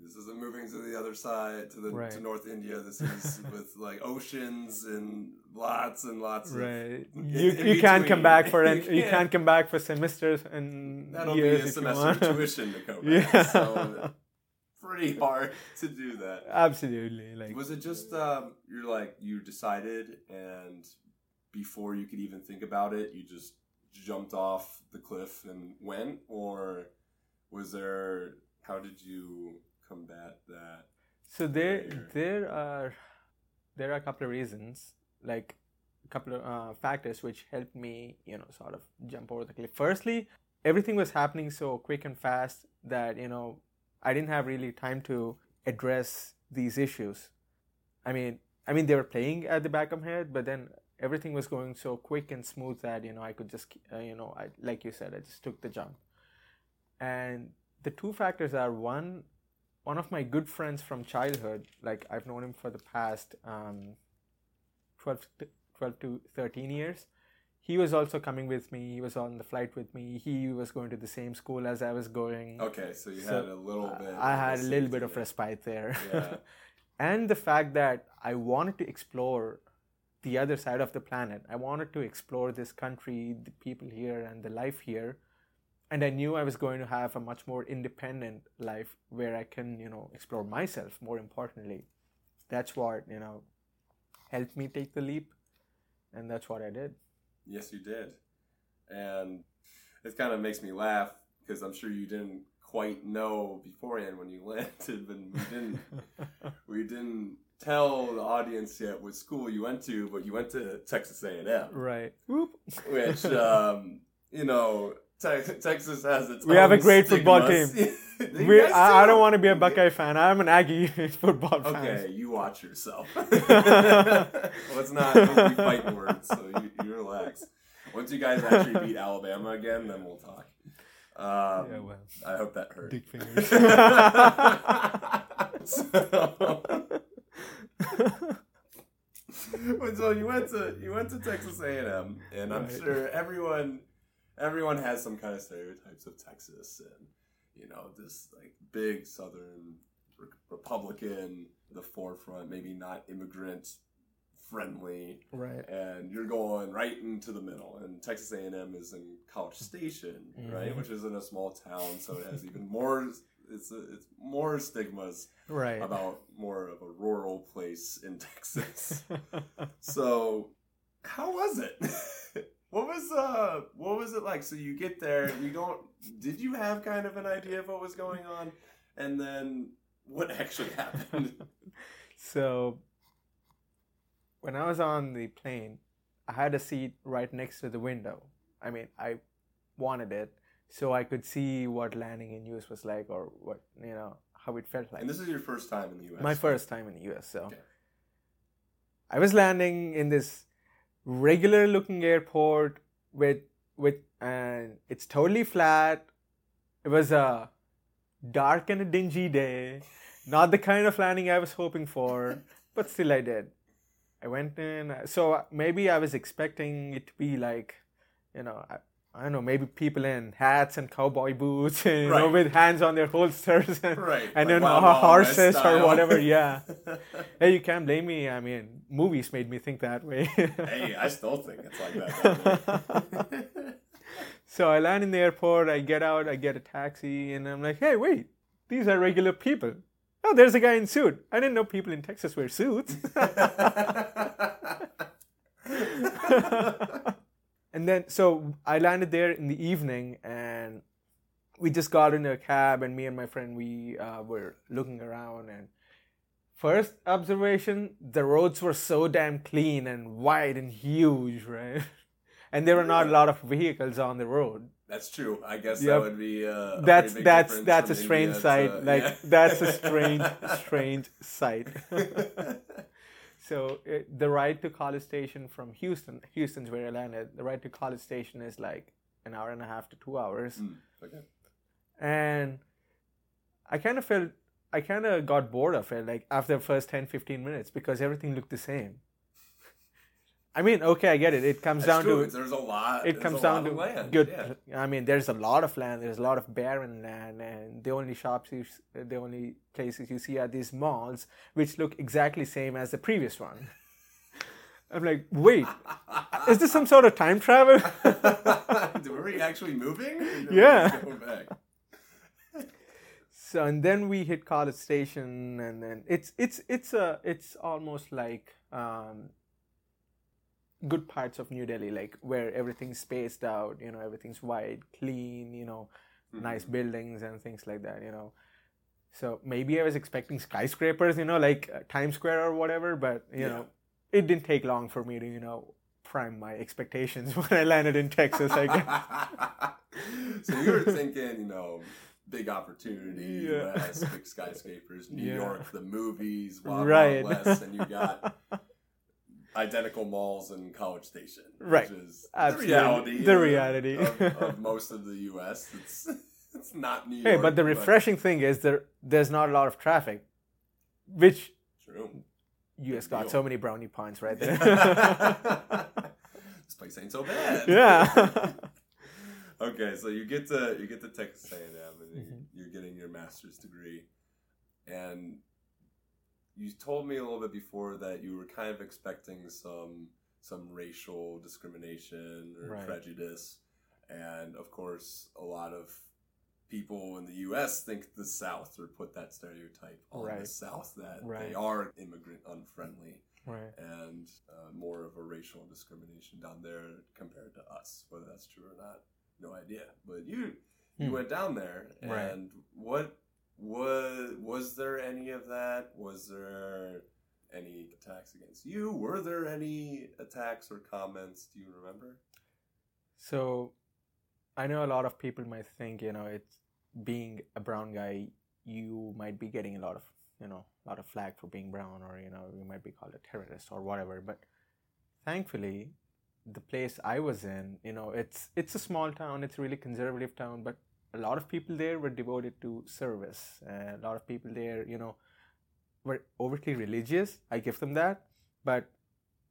this isn't moving to the other side to the to North India. This is with like oceans and lots and lots of Right. in- You, in you can't come back for an, You you can't. come back for semesters and That'll be a semester tuition to go back. Yeah. So pretty hard to do that. Absolutely. Like Was it just um, you're like you decided and before you could even think about it, you just jumped off the cliff and went, or was there? How did you combat that? So there, There. there are, there are a couple of reasons, like a couple of uh, factors which helped me, you know, sort of jump over the cliff. Firstly, everything was happening so quick and fast that you know, I didn't have really time to address these issues. I mean, I mean, they were playing at the back of my head, but then everything was going so quick and smooth that you know I could just, uh, you know, I like you said, I just took the jump. And the two factors are one, one of my good friends from childhood, like I've known him for the past um, 12, to, 12 to 13 years. He was also coming with me. He was on the flight with me. He was going to the same school as I was going. Okay, so you So, had a little bit. I had a little bit of respite there. Yeah. and the fact that I wanted to explore the other side of the planet. I wanted to explore this country, the people here, and the life here. And I knew I was going to have a much more independent life where I can, you know, explore myself more importantly. That's what, you know, helped me take the leap. And that's what I did. Yes, you did, and it kind of makes me laugh because I'm sure you didn't quite know beforehand when you landed, but we didn't. we didn't tell the audience yet what school you went to, but you went to Texas A&M, right. Whoop. which um, you know te- Texas has its. We have a own great football team. We, I, I do? don't want to be a Buckeye fan. I'm an Aggie football fan. Okay, you watch yourself. Let's not let's be fighting words, so you, you relax. Once you guys actually beat Alabama again, then we'll talk. Um, Yeah, well. I hope that hurt. Dick fingers. so, so you went to you went to Texas A and M, and I'm Right. sure everyone everyone has some kind of stereotypes of Texas, and you know this like big Southern re- Republican, the forefront, maybe not immigrant friendly, right. and you're going right into the middle. And Texas A and M is in College Station, right, Mhm. which is in a small town, so it has even more. It's it's more stigmas Right. about more of a rural place in Texas. so, how was it? what was uh what was it like? So you get there, you don't did you have kind of an idea of what was going on? And then what actually happened? so when I was on the plane, I had a seat right next to the window. I mean, I wanted it so I could see what landing in US was like or what, you know, how it felt like. and this is your first time in the US. my first time in the US. So Okay. I was landing in this regular looking airport with with and it's totally flat. It was a dark and a dingy day. Not the kind of landing I was hoping for, but still I did. I went in. So maybe I was expecting it to be like, you know, I, don't know, maybe people in hats and cowboy boots, and, you know, with hands on their holsters and, Right, and like then Wild ho- Wild West horses or whatever. Yeah. Hey, you can't blame me. I mean, movies made me think that way. hey, I still think it's like that. so I land in the airport, I get out, I get a taxi, and I'm like, hey, wait, these are regular people. Oh, there's a guy in suit. I didn't know people in Texas wear suits. And then, so I landed there in the evening, and we just got in a cab, and me and my friend, we uh, were looking around, and first observation, the roads were so damn clean and wide and huge, right? And there were not a lot of vehicles on the road. That's true. I guess Yep. that would be. Uh, a That's that's that's a strange India sight. to- like yeah. that's a strange strange sight. so it, the ride to College Station from Houston, Houston's where I landed. The ride to College Station is like an hour and a half to two hours, Mm, okay. and I kind of felt I kind of got bored of it, like after the first 10, 15 minutes, because everything looked the same. I mean, okay, I get it. It comes That's down true. to There's a lot. it comes down to of land. good. Yeah. I mean, there's a lot of land. There's a lot of barren land, and the only shops, you, the only places you see are these malls, which look exactly same as the previous one. I'm like, wait, is this some sort of time travel? Were we actually moving? Or did we Yeah. just Go back? so and then we hit College Station, and then it's it's it's a it's almost like um, good parts of New Delhi, like where everything's spaced out. You know, everything's white, clean. You know, nice Mm-hmm. buildings and things like that. You know, so maybe I was expecting skyscrapers. You know, like uh, Times Square or whatever, but you Yeah. know, it didn't take long for me to you know prime my expectations when I landed in Texas. I guess. so you were thinking, you know, big opportunity, Yeah. US, big skyscrapers, New Yeah. York, the movies, Wild, Right. Wild West, and you got identical malls in College Station, Right. Which is Absolutely. the reality. The reality. of, of most of the U.S. It's it's not New York. Hey, but the refreshing thing is there there's not a lot of traffic, which True. US got deal. so many brownie points right there. this place ain't so bad. yeah. Okay, so you get to you get to Texas A&M and Mhm. you're getting your master's degree, and you told me a little bit before that you were kind of expecting some some racial discrimination or Right. prejudice, and of course, a lot of people in the U.S. think the South or put that stereotype on the South that they are immigrant unfriendly right. and uh, more of a racial discrimination down there compared to us. Whether that's true or not, no idea. But you you Hmm. went down there, Right. and what was was there any of that? Was there any attacks against you? Were there any attacks or comments? Do you remember? So I know a lot of people might think, you know, it's being a brown guy, you might be getting a lot of, you know, a lot of flag for being brown or, you know, you might be called a terrorist or whatever. But thankfully, the place I was in, you know, it's it's a small town, it's a really conservative town, but a lot of people there were devoted to service. Uh, a lot of people there, you know, were overtly religious. I give them that, but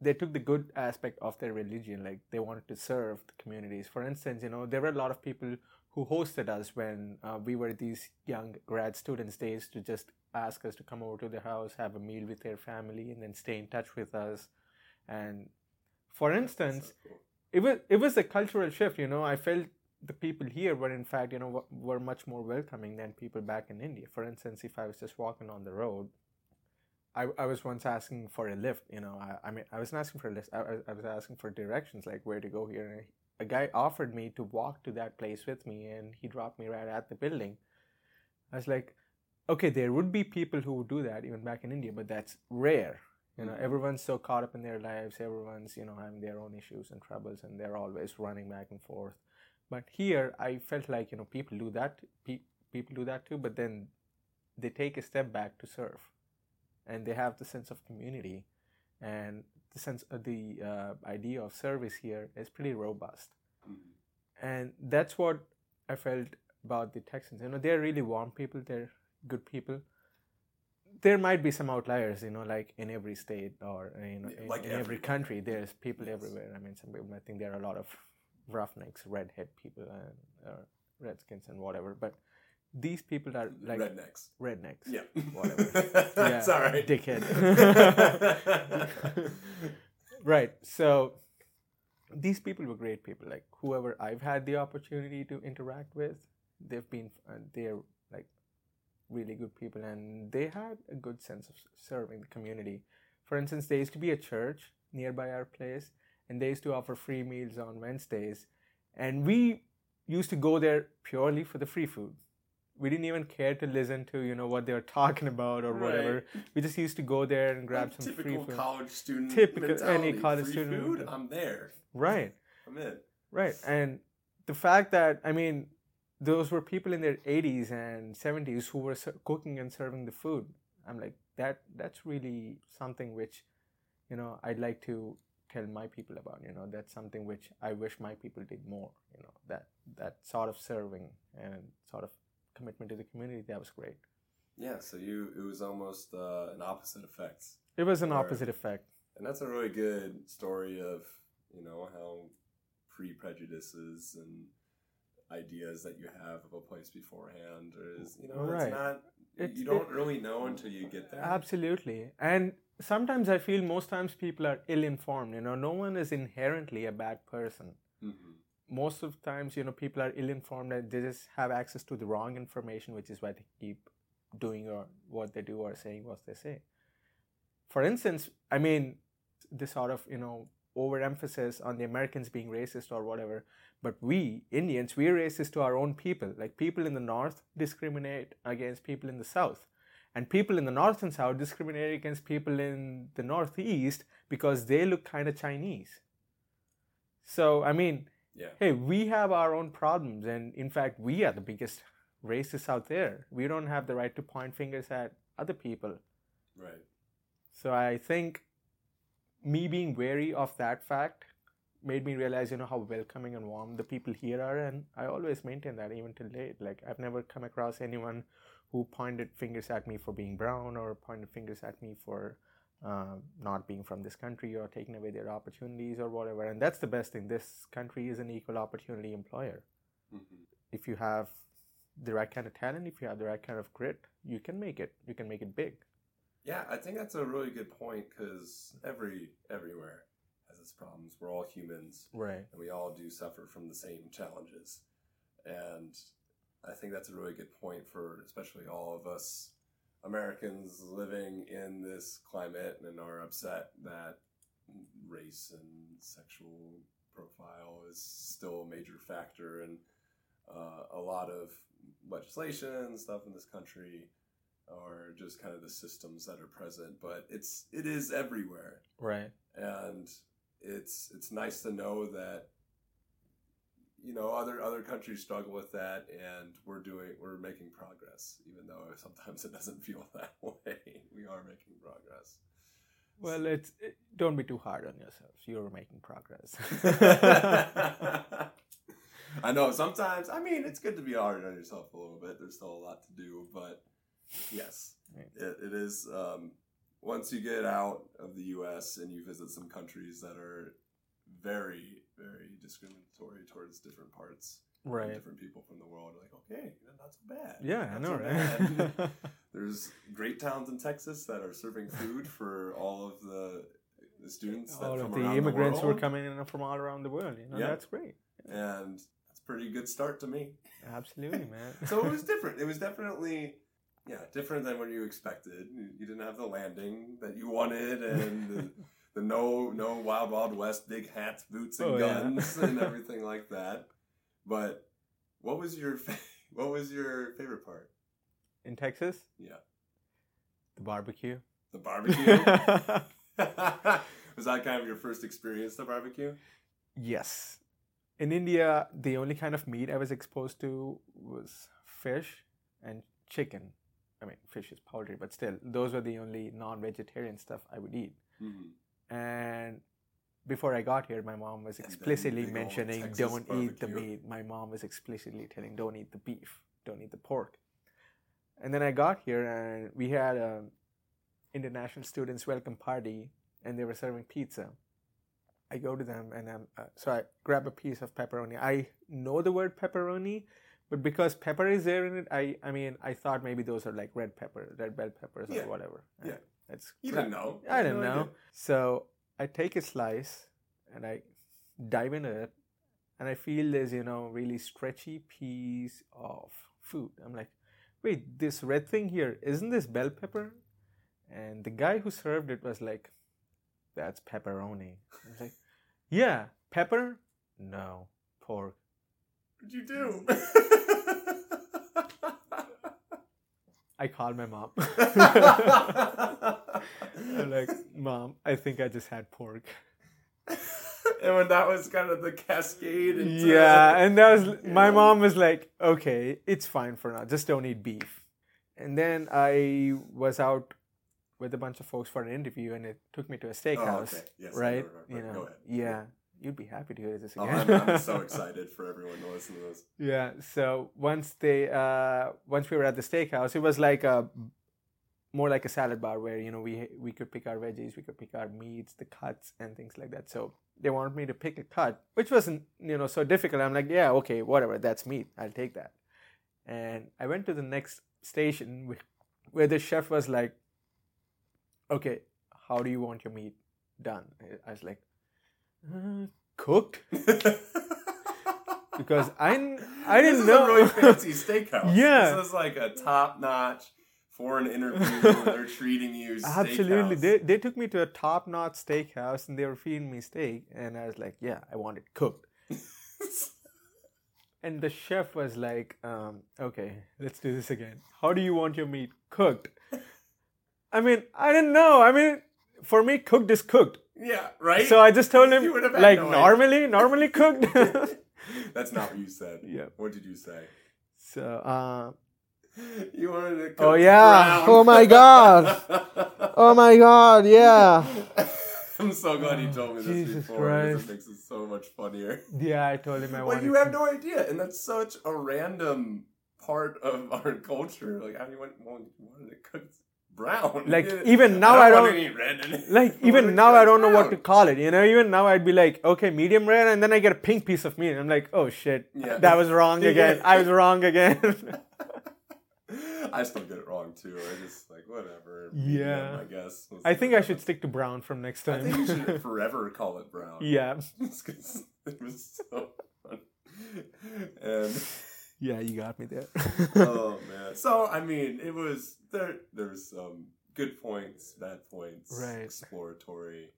they took the good aspect of their religion like they wanted to serve the communities for instance you know there were a lot of people who hosted us when uh, we were these young grad students they used to just ask us to come over to their house have a meal with their family and then stay in touch with us and for instance So cool. it was it was a cultural shift you know i felt the people here were in fact you know were much more welcoming than people back in india. For instance if i was just walking on the road I, I was once asking for a lift you know i, I mean i wasn't asking for a lift I, I- was asking for directions like where to go here. And a guy offered me to walk to that place with me and he dropped me right at the building. I was like okay there would be people who would do that even back in india but that's rare. You know Mhm. everyone's so caught up in their lives everyone's you know having their own issues and troubles and they're always running back and forth but here i felt like you know people do that pe- people do that too but then they take a step back to serve. And they have the sense of community. And the sense of the uh, idea of service here is pretty robust. Mhm. and that's what i felt about the texans. You know they're really warm people. They're good people. There might be some outliers you know like in every state or uh, you know Yeah, in, like in every country there's people Yes. everywhere. I mean some people might think there are a lot of roughnecks redhead people and uh, redskins and whatever but these people are like rednecks. rednecks Yeah, whatever yeah. right, dickhead. right. So these people were great people. Like whoever I've had the opportunity to interact with, they've been uh, they're like really good people, and they had a good sense of serving the community. For instance, there used to be a church nearby our place, and they used to offer free meals on Wednesdays, and we used to go there purely for the free food. We didn't even care to listen to you know what they were talking about or whatever. We just used to go there and grab Like some typical free food. college student. Typical- mentality. any college Free student Food. I'm there. Right, I'm in. right. And the fact that I mean, those were people in their 80s and 70s who were cooking and serving the food. I'm like that. That's really something which, you know, I'd like to tell my people about. You know, that's something which I wish my people did more. You know, that that sort of serving and sort of commitment to the community. That was great. Yeah, so you it was almost uh, an opposite effect, It was an Right. opposite effect. and that's a really good story of you know how pre prejudices and ideas that you have of a place beforehand is you know Right. it's not you don't it- really know until you get there. Absolutely. And sometimes I feel most times people are ill informed. You know, no one is inherently a bad person. hmm Most of the times, you know, people are ill informed and they just have access to the wrong information, which is why they keep doing or what they do or saying what they say. For instance, I mean, this sort of, you know, overemphasis on the Americans being racist or whatever, but we, Indians, we're racist to our own people. Like people in the North discriminate against people in the South. And people in the North and South discriminate against people in the Northeast because they look kind of Chinese. So, I mean, Yeah. hey, we have our own problems. And in fact, we are the biggest racists out there. We don't have the right to point fingers at other people. Right. So I think me being wary of that fact made me realize, you know, how welcoming and warm the people here are. And I always maintain that even till date. Like, I've never come across anyone who pointed fingers at me for being brown or pointed fingers at me for um, not being from this country or taking away their opportunities or whatever. And that's the best thing. This country is an equal opportunity employer. hmm If you have the right kind of talent, if you have the right kind of grit, you can make it. You can make it big. Yeah, I think that's a really good point because every everywhere has its problems. We're all humans, Right. and we all do suffer from the same challenges. And I think that's a really good point for especially all of us Americans living in this climate and are upset that race and sexual profile is still a major factor in uh, a lot of legislation and stuff in this country or just kind of the systems that are present but it's it is everywhere Right. and it's it's nice to know that you know other other countries struggle with that and we're doing we're making progress even though sometimes it doesn't feel that way we are making progress Well, it's it, don't be too hard on yourself. You're making progress. I know sometimes I mean it's good to be hard on yourself a little bit there's still a lot to do but yes Right. it, it is um, once you get out of the US and you visit some countries that are very very discriminatory towards different parts right. different people from the world like okay not so bad Yeah, I know, right? there's great towns in Texas that are serving food for all of the the students that all of the immigrants who are coming in from all around the world. You know, Yeah. that's great. and that's a pretty good start to me Absolutely, man. so it was different. It was definitely, yeah, different than what you expected. You you didn't have the landing that you wanted, and the, no no wild wild west big hats, boots, and Oh, yeah. guns, and everything like that. But what was your fa- what was your favorite part? in Texas, Yeah, the barbecue. the barbecue. was that kind of your first experience to barbecue? yes. In India, the only kind of meat I was exposed to was fish and chicken. I mean, fish is poultry, but still, those were the only non-vegetarian stuff I would eat. Mm-hmm. And before I got here, my mom was explicitly mentioning don't eat the meat. My mom was explicitly telling don't eat the beef, don't eat the pork. And then I got here and we had a international students welcome party and they were serving pizza. I go to them and I'm uh, so I grab a piece of pepperoni. I know the word pepperoni, but because pepper is there in it, I I mean I thought maybe those are like red pepper, red bell peppers Yeah. or whatever. Yeah. It's You didn't know. I didn't no know. idea. So I take a slice and I dive into it, and I feel there's you know really stretchy piece of food. I'm like, wait, this red thing here isn't this bell pepper? And the guy who served it was like, that's pepperoni. I was like, yeah, pepper? No, pork. What'd you do? I called my mom. I'm like, mom, I think I just had pork. and when that was kind of the cascade. Into Yeah, and that was my Yeah. mom was like, "Okay, it's fine for now. Just don't eat beef." And then I was out with a bunch of folks for an interview, and it took me to a steakhouse, Oh, okay. Yes, right? You know, yeah. you'd be happy to hear this Oh, again. I'm, I'm so excited for everyone to listen to this. Yeah. So once they uh once we were at the steakhouse, it was like a more like a salad bar where you know we we could pick our veggies, we could pick our meats, the cuts and things like that. So they wanted me to pick a cut, which wasn't you know so difficult. I'm like, yeah, okay, whatever, that's meat, I'll take that. And I went to the next station where the chef was like, okay, how do you want your meat done? I was like, uh, cooked because I this didn't this is know. a really fancy steakhouse. Yeah. This is like a top notch for an interview. they're treating you Absolutely, steakhouse. they they took me to a top notch steakhouse and they were feeding me steak, and I was like, yeah, I want it cooked. And the chef was like, um, okay, let's do this again. How do you want your meat cooked? I mean, I didn't know. I mean, for me, cooked is cooked. yeah, right? So I just told him, You would have had like, no idea. normally, normally cooked. That's not what you said. Yeah. What did you say? so, uh, You wanted to cook Oh, yeah. brown. Oh, my God. oh my god, yeah. I'm so glad you told me this Jesus before because Christ. it makes it so much funnier. Yeah, I told him I Well, wanted you have no idea, and that's such a random part of our culture. Like, how do you want, well, wanted it brown? Like, even now I don't- in it. like even now I don't know what to call it. You know, even now I'd be like, okay, medium rare, and then I get a pink piece of meat. And I'm like, oh shit, Yeah. that was wrong again. I was wrong again. I still get it wrong too. I just like whatever. Yeah. I guess. was I think I should stick to brown from next time. I think you should forever call it brown. yeah, Just 'cause it was so fun. And yeah, you got me there. oh man. So I mean, it was there. There was some good points, bad points, Right. exploratory,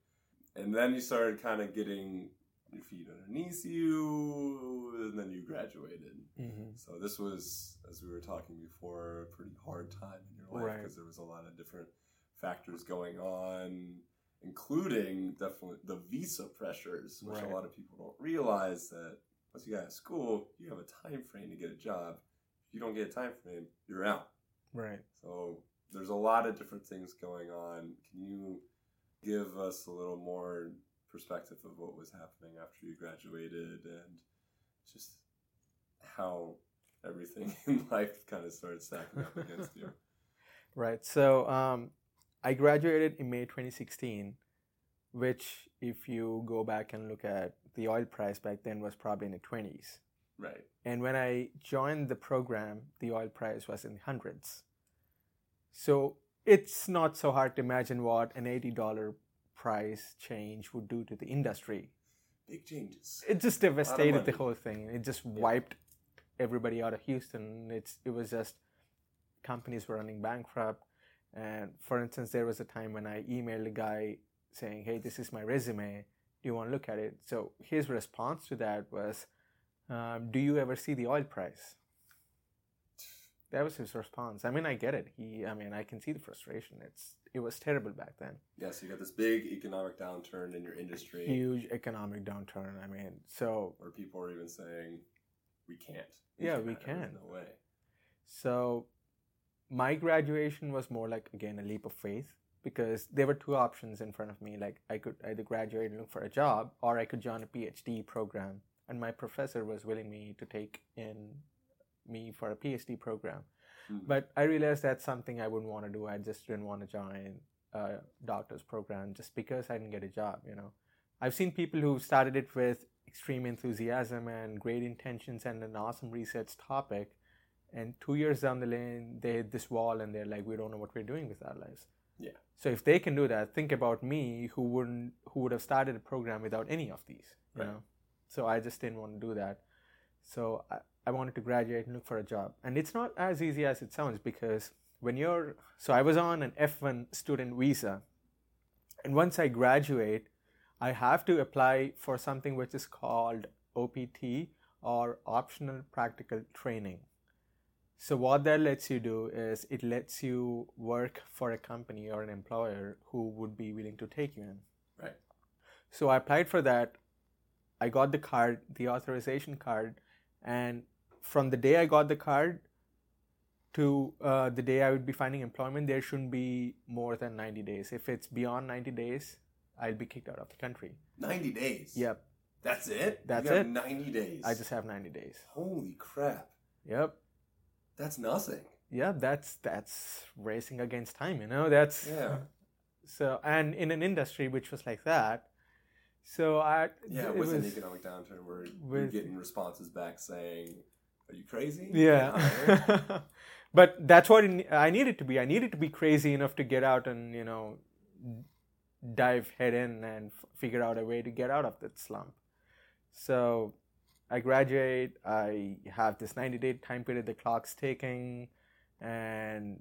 and then you started kind of getting your feet underneath you, and then you graduated. Mhm. So this was, as we were talking before, a pretty hard time in your life Right. because there was a lot of different factors going on, including definitely the visa pressures, which Right. a lot of people don't realize that once you get out of school, you have a time frame to get a job. If you don't get a time frame, you're out. Right. So there's a lot of different things going on. Can you give us a little more perspective of what was happening after you graduated and just how everything in life kind of started stacking up against you? Right. So um, I graduated in May 2016, which, if you go back and look at the oil price back then, was probably in the 20s. Right. And when I joined the program, the oil price was in the hundreds. So it's not so hard to imagine what an $80 price change would do to the industry. Big changes. It just devastated the whole thing. It just wiped everybody out of Houston. It's it was just companies were running bankrupt. And for instance, there was a time when I emailed a guy saying, "Hey, this is my resume. Do you want to look at it?" So his response to that was, um, "Do you ever see the oil price?" That was his response. I mean, I get it. He, I mean, I can see the frustration. It's it was terrible back then. Yeah, so you got this big economic downturn in your industry Huge economic downturn. I mean, so where people are even saying, we can't. Yeah, we cannot. There's can. No way. So my graduation was more like again a leap of faith because there were two options in front of me. Like I could either graduate and look for a job or I could join a PhD program. And my professor was willing me to take in me for a PhD program. Mhm. But I realized that's something I wouldn't want to do. I just didn't want to join a doctor's program just because I didn't get a job, you know. I've seen people who started it with extreme enthusiasm and great intentions and an awesome research topic and two years down the lane they hit this wall and they're like we don't know what we're doing with our lives Yeah. so if they can do that think about me who wouldn't who would have started a program without any of these you Right. know so i just didn't want to do that so I, I wanted to graduate and look for a job and it's not as easy as it sounds because when you're so i was on an f1 student visa and once i graduate i have to apply for something which is called opt or optional practical training so what that lets you do is it lets you work for a company or an employer who would be willing to take you in. Right. So I applied for that. I got the card, the authorization card, and from the day I got the card to uh, the day I would be finding employment, there shouldn't be more than 90 days. If it's beyond 90 days, I'll be kicked out of the country. 90 days. Yep. That's it. That's you have it. Ninety days. I just have 90 days. Holy crap! Yep. That's nothing. Yeah, that's that's racing against time, you know. That's Yeah. So and in an industry which was like that, so I Yeah, it with an was- economic downturn where you're getting responses back saying, "Are you crazy?" Yeah. but that's what it, I needed to be. I needed to be crazy enough to get out and, you know, dive head in and f- figure out a way to get out of that slump. So I graduate, I have this 90 day time period, the clock's ticking, and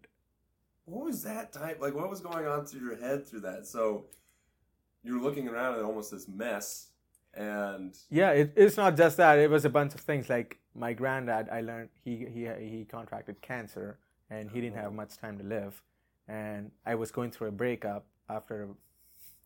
what was that type? Like, what was going on through your head through that? So you're looking around at almost this mess, and yeah, it, it's not just that. It was a bunch of things. Like my granddad, I learned he he he contracted cancer, and he didn't have much time to live. And I was going through a breakup after,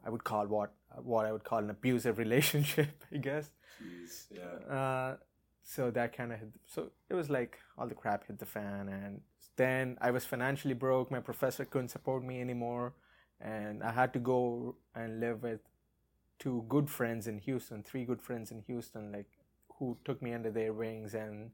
I would call what what I would call an abusive relationship, I guess. jeez, yeah, Uh, so that kind of hit. So it was like all the crap hit the fan, and then I was financially broke. My professor couldn't support me anymore, and I had to go and live with two good friends in Houston, three good friends in Houston, like who took me under their wings and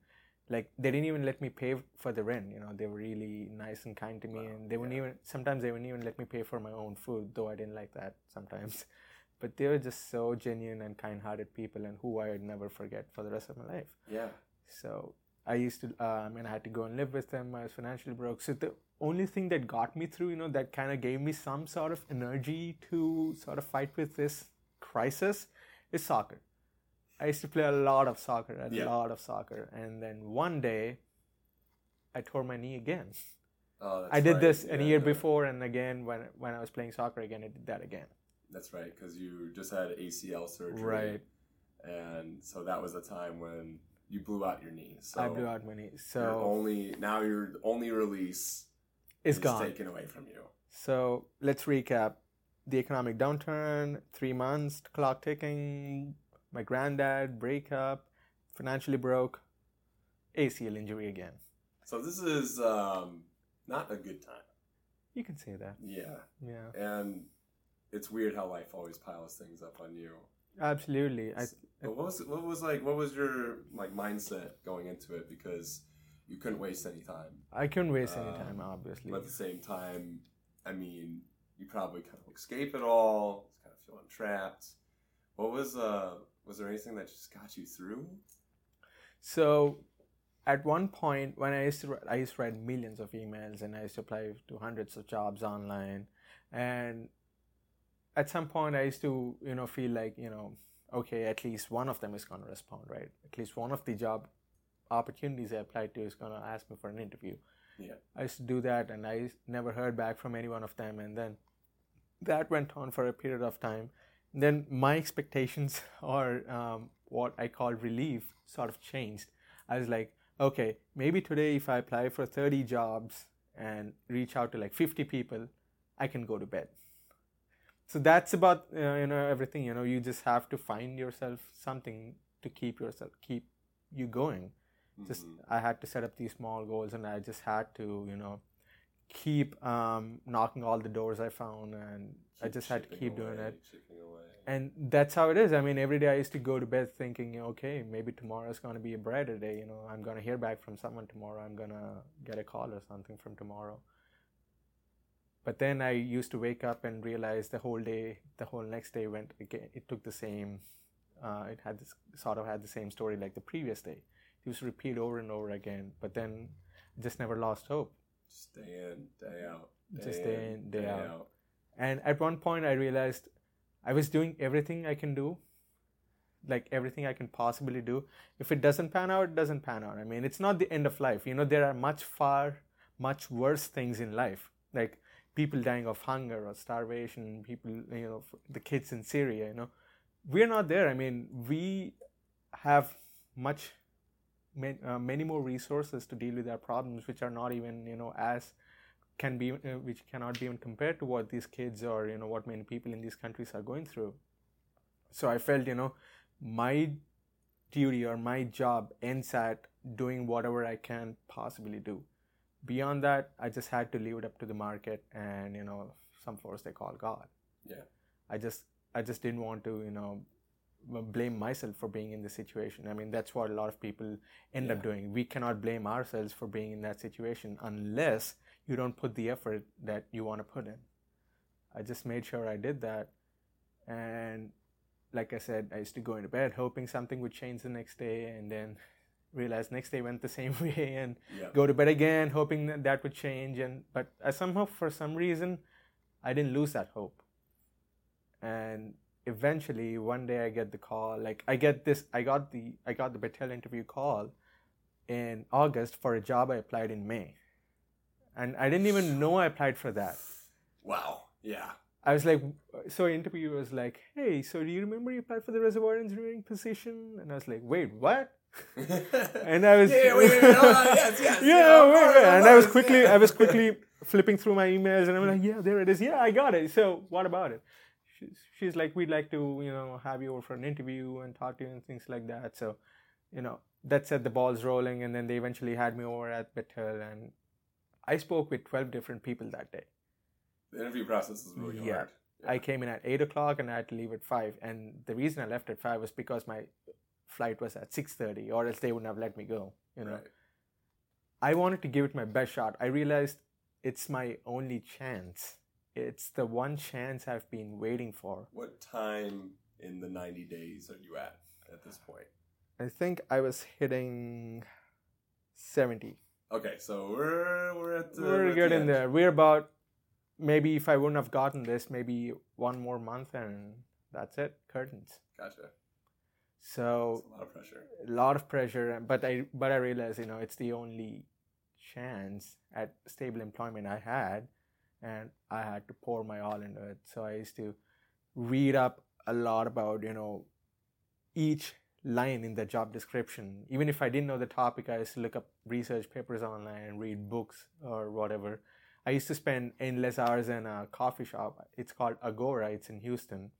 like they didn't even let me pay for the rent. You know, they were really nice and kind to me, and they wouldn't even sometimes they wouldn't even let me pay for my own food, though I didn't like that sometimes. But they were just so genuine and kind-hearted people, and who I would never forget for the rest of my life. yeah. So I used to, um, and I had to go and live with them. I was financially broke. So the only thing that got me through, you know, that kind of gave me some sort of energy to sort of fight with this crisis is soccer. I used to play a lot of soccer, a Yeah. lot of soccer. And then one day, I tore my knee again. Oh, that's I did right. this a year yeah. before, and again when when I was playing soccer again, I did that again. That's right, because you just had ACL surgery, Right. And so that was a time when you blew out your knee. So I blew out my knee, so only now your only release it's is gone. taken away from you. So let's recap the economic downturn, three months, clock ticking, my granddad, breakup, financially broke, ACL injury again. So this is um, not a good time. You can say that. Yeah, Yeah, and it's weird how life always piles things up on you. absolutely. I, But what was what was like what was your like mindset going into it because you couldn't waste any time. I couldn't waste any Uh, time, obviously. But at the same time, I mean, you probably kind of escape it all, kind of feeling trapped. What was uh was there anything that just got you through? So, at one point, when I used to, write- I used to write millions of emails and I used to apply to hundreds of jobs online, and at some point, I used to, you know, feel like, you know, okay, at least one of them is going to respond, right? At least one of the job opportunities I applied to is going to ask me for an interview. Yeah. I used to do that, and I never heard back from any one of them, and then that went on for a period of time. Then my expectations, or um, what I call relief, sort of changed. I was like, okay, maybe today if I apply for 30 jobs and reach out to like 50 people, I can go to bed. So that's about uh, you know everything. You know, you just have to find yourself something to keep yourself keep you going just Mhm. I had to set up these small goals, and I just had to, you know, keep um, knocking all the doors I found, and I just had to keep doing it. And that's how it is. I mean, every day I used to go to bed thinking, okay, maybe tomorrow is going to be a brighter day. You know, I'm going to hear back from someone tomorrow. I'm going to get a call or something from tomorrow. But then I used to wake up and realize the whole day, the whole next day went again. It took the same. Uh, it had this sort of had the same story like the previous day. It used to repeat over and over again. But then, just never lost hope. Just day in, day out. Just day in, day out. And at one point, I realized I was doing everything I can do, like everything I can possibly do. If it doesn't pan out, it doesn't pan out. I mean, it's not the end of life. You know, there are much far, much worse things in life, like people dying of hunger or starvation, people, you know, the kids in Syria, you know. We're not there. I mean, we have much, man, uh, many more resources to deal with their problems, which are not even, you know, as can be uh, which cannot be even compared to what these kids or you know what many people in these countries are going through. So i felt you know my duty or my job ends at doing whatever i can possibly do. Beyond that i just had to leave it up to the market and you know some force they call god. Yeah. i just i just didn't want to you know blame myself for being in this situation. I mean, that's what a lot of people end up doing. We cannot blame ourselves for being in that situation unless you don't put the effort that you want to put in. I just made sure I did that. And like I said, I used to go into bed hoping something would change the next day and then realize next day went the same way and Yeah. go to bed again hoping that that would change and but I somehow for some reason I didn't lose that hope. And eventually one day I get the call like I get this I got the I got the Battelle interview call in August for a job I applied in May. And I didn't even know I applied for that. Wow. Yeah. I was like, so interviewer was like, hey, so do you remember you applied for the reservoir engineering position? And I was like, wait, what? And I was, Yeah, wait, wait, wait, hold yes, yes, yeah, yeah, wait, wait. And I was quickly. I was quickly flipping through my emails, and I'm like, yeah, there it is. Yeah, I got it. So what about it? She's, she's like, we'd like to, you know, have you over for an interview and talk to you and things like that. So, you know, that set the balls rolling, and then they eventually had me over at Battelle, and I spoke with 12 different people that day. The interview process is really Yeah. hard. I came in at eight o'clock and I had to leave at five. And the reason I left at five was because my flight was at six thirty, or else they wouldn't have let me go. You know, Right. I wanted to give it my best shot. I realized it's my only chance. It's the one chance I've been waiting for. What time in the 90 days are you at at this point? I think I was hitting seventy. Okay, so we're we're at the We're the good in there. We're about maybe if I wouldn't have gotten this, maybe one more month and that's it. Curtains. Gotcha. So That's a lot of pressure. a lot of pressure but i but i realized you know it's the only chance at stable employment i had and i had to pour my all into it. So i used to read up a lot about you know each line in the job description. Even if i didn't know the topic i used to look up research papers online and read books or whatever. I used to spend endless hours in a coffee shop. It's called agora. It's in houston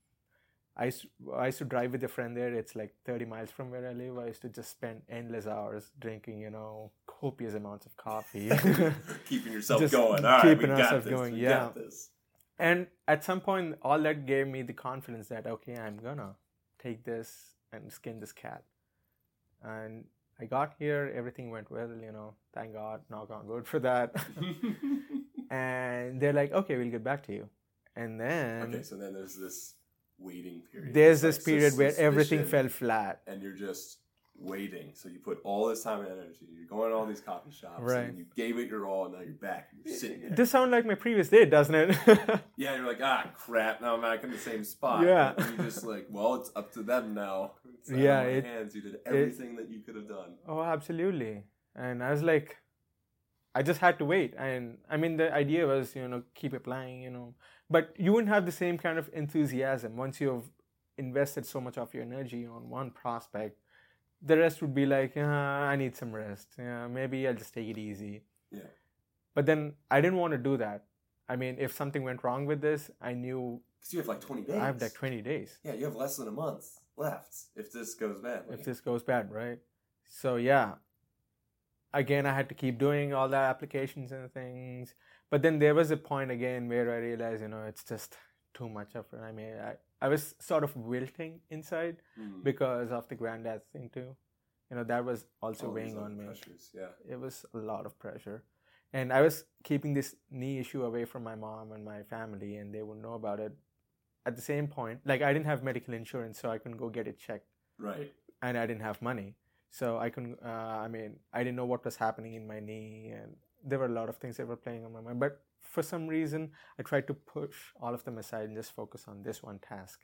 I used, I used to drive with a friend there. It's like 30 miles from where I live. I used to just spend endless hours drinking, you know, copious amounts of coffee. keeping yourself Just going. All right, keeping we got ourselves this. going, we yeah. got this. and at some point, all that gave me the confidence that, okay, I'm gonna take this and skin this cat. And I got here, everything went well, you know, thank God, knock on wood for that. and they're like, okay, we'll get back to you. And then okay, so then there's this waiting period. there's this like period where everything fell flat. and you're just waiting. So you put all this time and energy. You're going to all these coffee shops, Right. and you gave it your all. And now you're back. You're sitting there. This sounds like my previous day, doesn't it? Yeah, you're like, ah, crap. Now I'm back in the same spot. Yeah. And you're just like, well, it's up to them now. It's Yeah, my it- hands. You did everything that you could have done. Oh, absolutely. And I was like, I just had to wait. And I mean, the idea was, you know, keep applying, you know, but you wouldn't have the same kind of enthusiasm once you've invested so much of your energy on one prospect. The rest would be like, uh, I need some rest. Yeah, maybe I'll just take it easy. Yeah. But then I didn't want to do that. I mean, if something went wrong with this, I knew Because you have like 20 days. I have like 20 days. Yeah, you have less than a month left if this goes bad. if this goes bad, right? So yeah, again, I had to keep doing all the applications and things. But then there was a point again where I realized, you know, it's just too much of it. I mean, I, I was sort of wilting inside Mm. because of the granddad thing too. You know, that was also All weighing on me. Pressures, yeah. It was a lot of pressure. And I was keeping this knee issue away from my mom and my family, and they would know about it. At the same point, like I didn't have medical insurance, so I couldn't go get it checked Right. and I didn't have money. So I couldn't. Uh, I mean, I didn't know what was happening in my knee, and there were a lot of things that were playing on my mind. But for some reason, I tried to push all of them aside and just focus on this one task.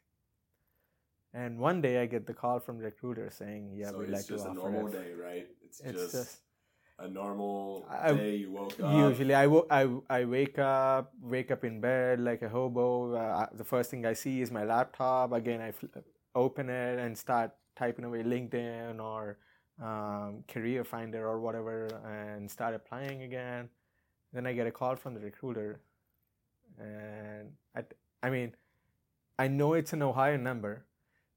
And one day, I get the call from the recruiter saying, "Yeah, so we'd like to just a offer normal it." day, right? It's, It's just, just a normal I- day. You woke up. Usually, I, wo- I, I wake up, wake up in bed like a hobo. Uh, the first thing I see is my laptop. Again, I fl- open it and start typing away LinkedIn or um, Career Finder or whatever and start applying again. Then I get a call from the recruiter. And I, I mean, I know it's an Ohio number.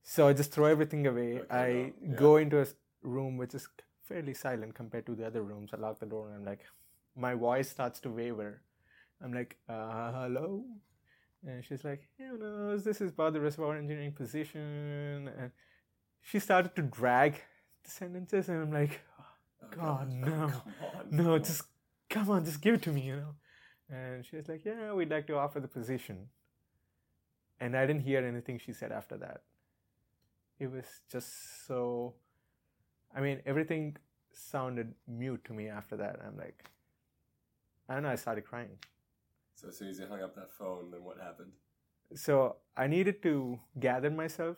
So I just throw everything away. Okay, I well, yeah. go into a room which is fairly silent compared to the other rooms. I lock the door and I'm like, my voice starts to waver. I'm like, uh, hello? And she's like, hey, no, this is about the reservoir engineering position. And she started to drag sentences, and I'm like, Oh, God, no, no, just come on, just give it to me, you know. And she was like, yeah, we'd like to offer the position. And I didn't hear anything she said after that. It was just so. I mean, everything sounded mute to me after that. I'm like, I don't know. I started crying. So as soon as you hung up that phone, then what happened? so I needed to gather myself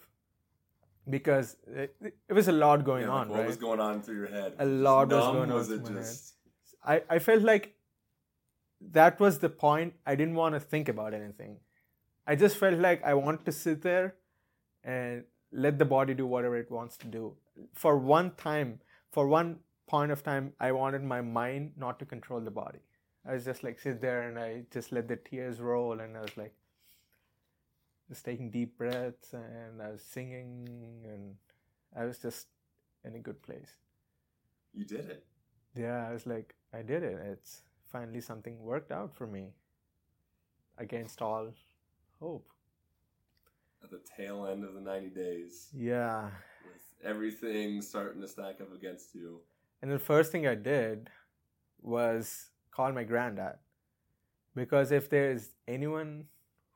because it, it was a lot going Yeah, like, on, what right? was going on through your head? A lot was going on Was it through my head. just I, I felt like that was the point. I didn't want to think about anything. I just felt like I want to sit there and let the body do whatever it wants to do. For one time, for one point of time, I wanted my mind not to control the body. I was just like sit there and I just let the tears roll and I was like just taking deep breaths and I was singing and I was just in a good place. you did it? Yeah, I was like, I did it. It's finally something worked out for me against all hope. At the tail end of the 90 days, Yeah. with everything starting to stack up against you. And the first thing I did was call my granddad. Because if there's anyone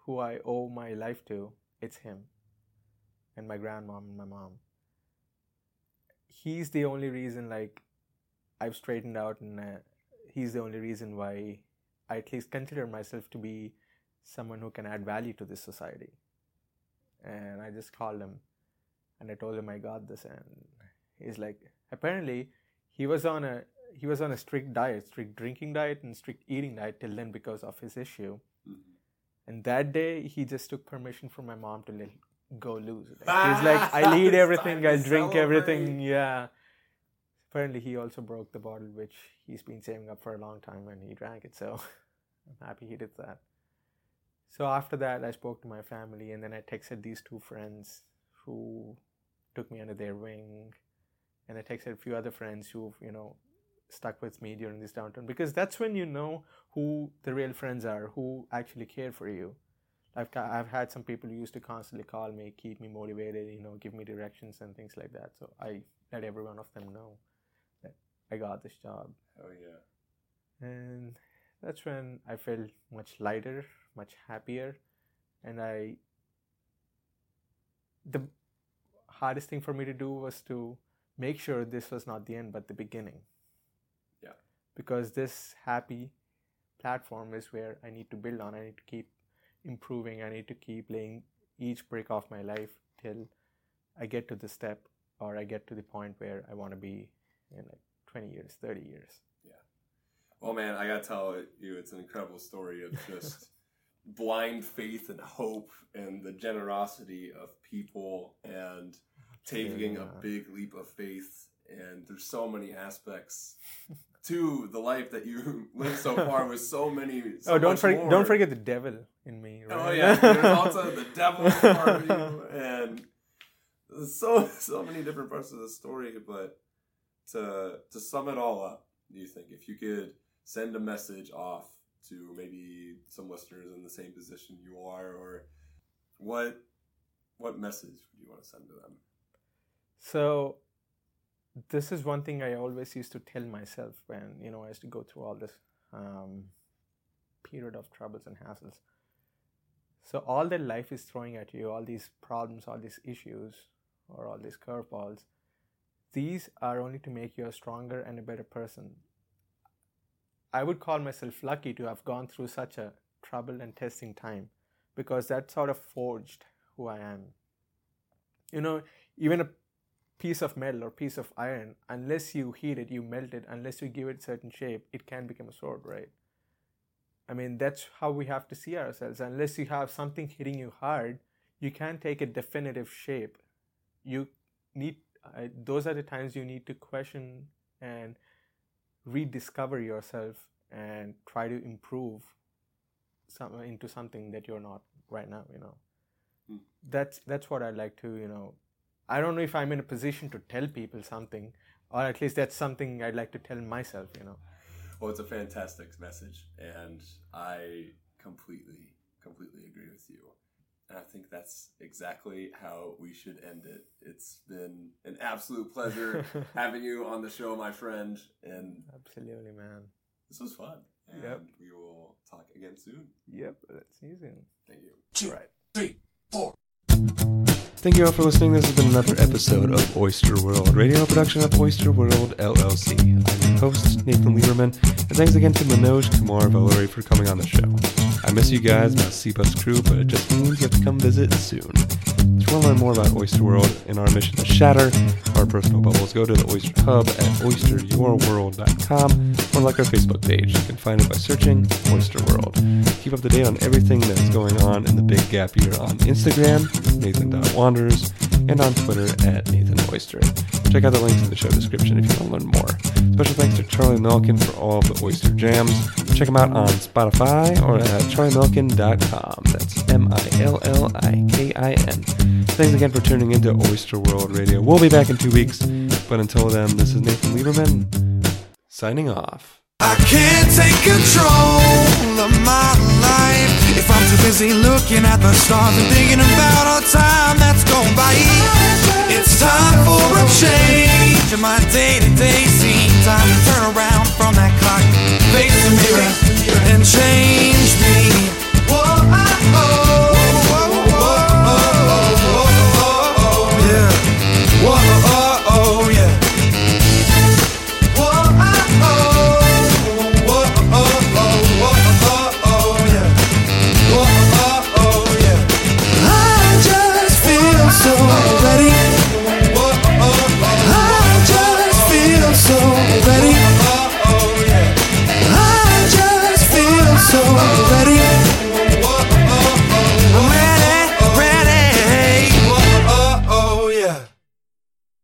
who I owe my life to, it's him and my grandmom and my mom. He's the only reason, like, I've straightened out, and uh, he's the only reason why I at least consider myself to be someone who can add value to this society. And I just called him and I told him I got this, and he's like, apparently, he was on a he was on a strict diet, strict drinking diet and strict eating diet till then because of his issue. Mhm. And that day, he just took permission from my mom to let go loose. Like, he's like, I'll eat everything, I'll drink everything. Yeah. Apparently, he also broke the bottle, which he's been saving up for a long time, and he drank it. So I'm happy he did that. So after that, I spoke to my family, and then I texted these two friends who took me under their wing, and I texted a few other friends who, you know, stuck with me during this downturn because that's when you know who the real friends are, who actually care for you. I've I've had some people who used to constantly call me, keep me motivated, you know, give me directions and things like that. So I let every one of them know that I got this job, Oh yeah. and that's when I felt much lighter, much happier, and I. The hardest thing for me to do was to make sure this was not the end, but the beginning. Yeah. Because this happy platform is where I need to build on. I need to keep improving. I need to keep laying each brick of my life till I get to the step or I get to the point where I want to be in like 20 years, 30 years. Yeah. Well, man, I gotta tell you, it's an incredible story of just blind faith and hope and the generosity of people and taking a uh, big leap of faith. And there's so many aspects to the life that you lived so far with so many. So oh, don't forget! more. Don't forget the devil in me. Oh, right? Oh yeah, there's also the devil part of you, and so so many different parts of the story. But to to sum it all up, do you think if you could send a message off to maybe some listeners in the same position you are, or what what message would you want to send to them? So, this is one thing I always used to tell myself when you know I used to go through all this um, period of troubles and hassles. So all that life is throwing at you, all these problems, all these issues, or all these curveballs, these are only to make you a stronger and a better person. I would call myself lucky to have gone through such a troubled and testing time because that sort of forged who I am. You know, even a piece of metal or piece of iron, unless you heat it, you melt it, unless you give it certain shape, it can become a sword, right? I mean, that's how we have to see ourselves. Unless you have something hitting you hard, you can't take a definitive shape. You need, uh, those are the times you need to question and rediscover yourself and try to improve some, into something that you're not right now, you know. Hmm. That's, that's what I like to, you know, I don't know if I'm in a position to tell people something, or at least that's something I'd like to tell myself, you know. Well, it's a fantastic message, and I completely, completely agree with you. And I think that's exactly how we should end it. It's been an absolute pleasure having you on the show, my friend. And Absolutely, man. this was fun. And Yep. we will talk again soon. Yep, let's see you soon. Thank you. All right. Thank you all for listening. This has been another episode of Oyster World Radio, production of Oyster World LLC. I'm your host, Nathan Lieberman, and thanks again to Manoj Kumar Valluri for coming on the show. I miss you guys, my C-Bus crew, but it just means you have to come visit soon. If you want to learn more about Oyster World and our mission to shatter our personal bubbles, go to the Oyster Hub at oysteryourworld.com or like our Facebook page. You can find it by searching Oyster World. Keep up to date on everything that's going on in the Big Gap Year on Instagram, Nathan.Wanders, and on Twitter at Nathan Oyster. Check out the links in the show description if you want to learn more. Special thanks to Charlie Millikin for all of the Oyster Jams. Check him out on Spotify or at charliemillikin.com. That's M-I-L-L-I-K-I-N. Thanks again for tuning into Oyster World Radio. We'll be back in two weeks, but until then, this is Nathan Lieberman signing off. I can't take control of my life if I'm too busy looking at the stars and thinking about all time that's gone by. It's time for a change in my day to day scene. Time to turn around from that clock, face the mirror, and change me. Whoa, oh, oh,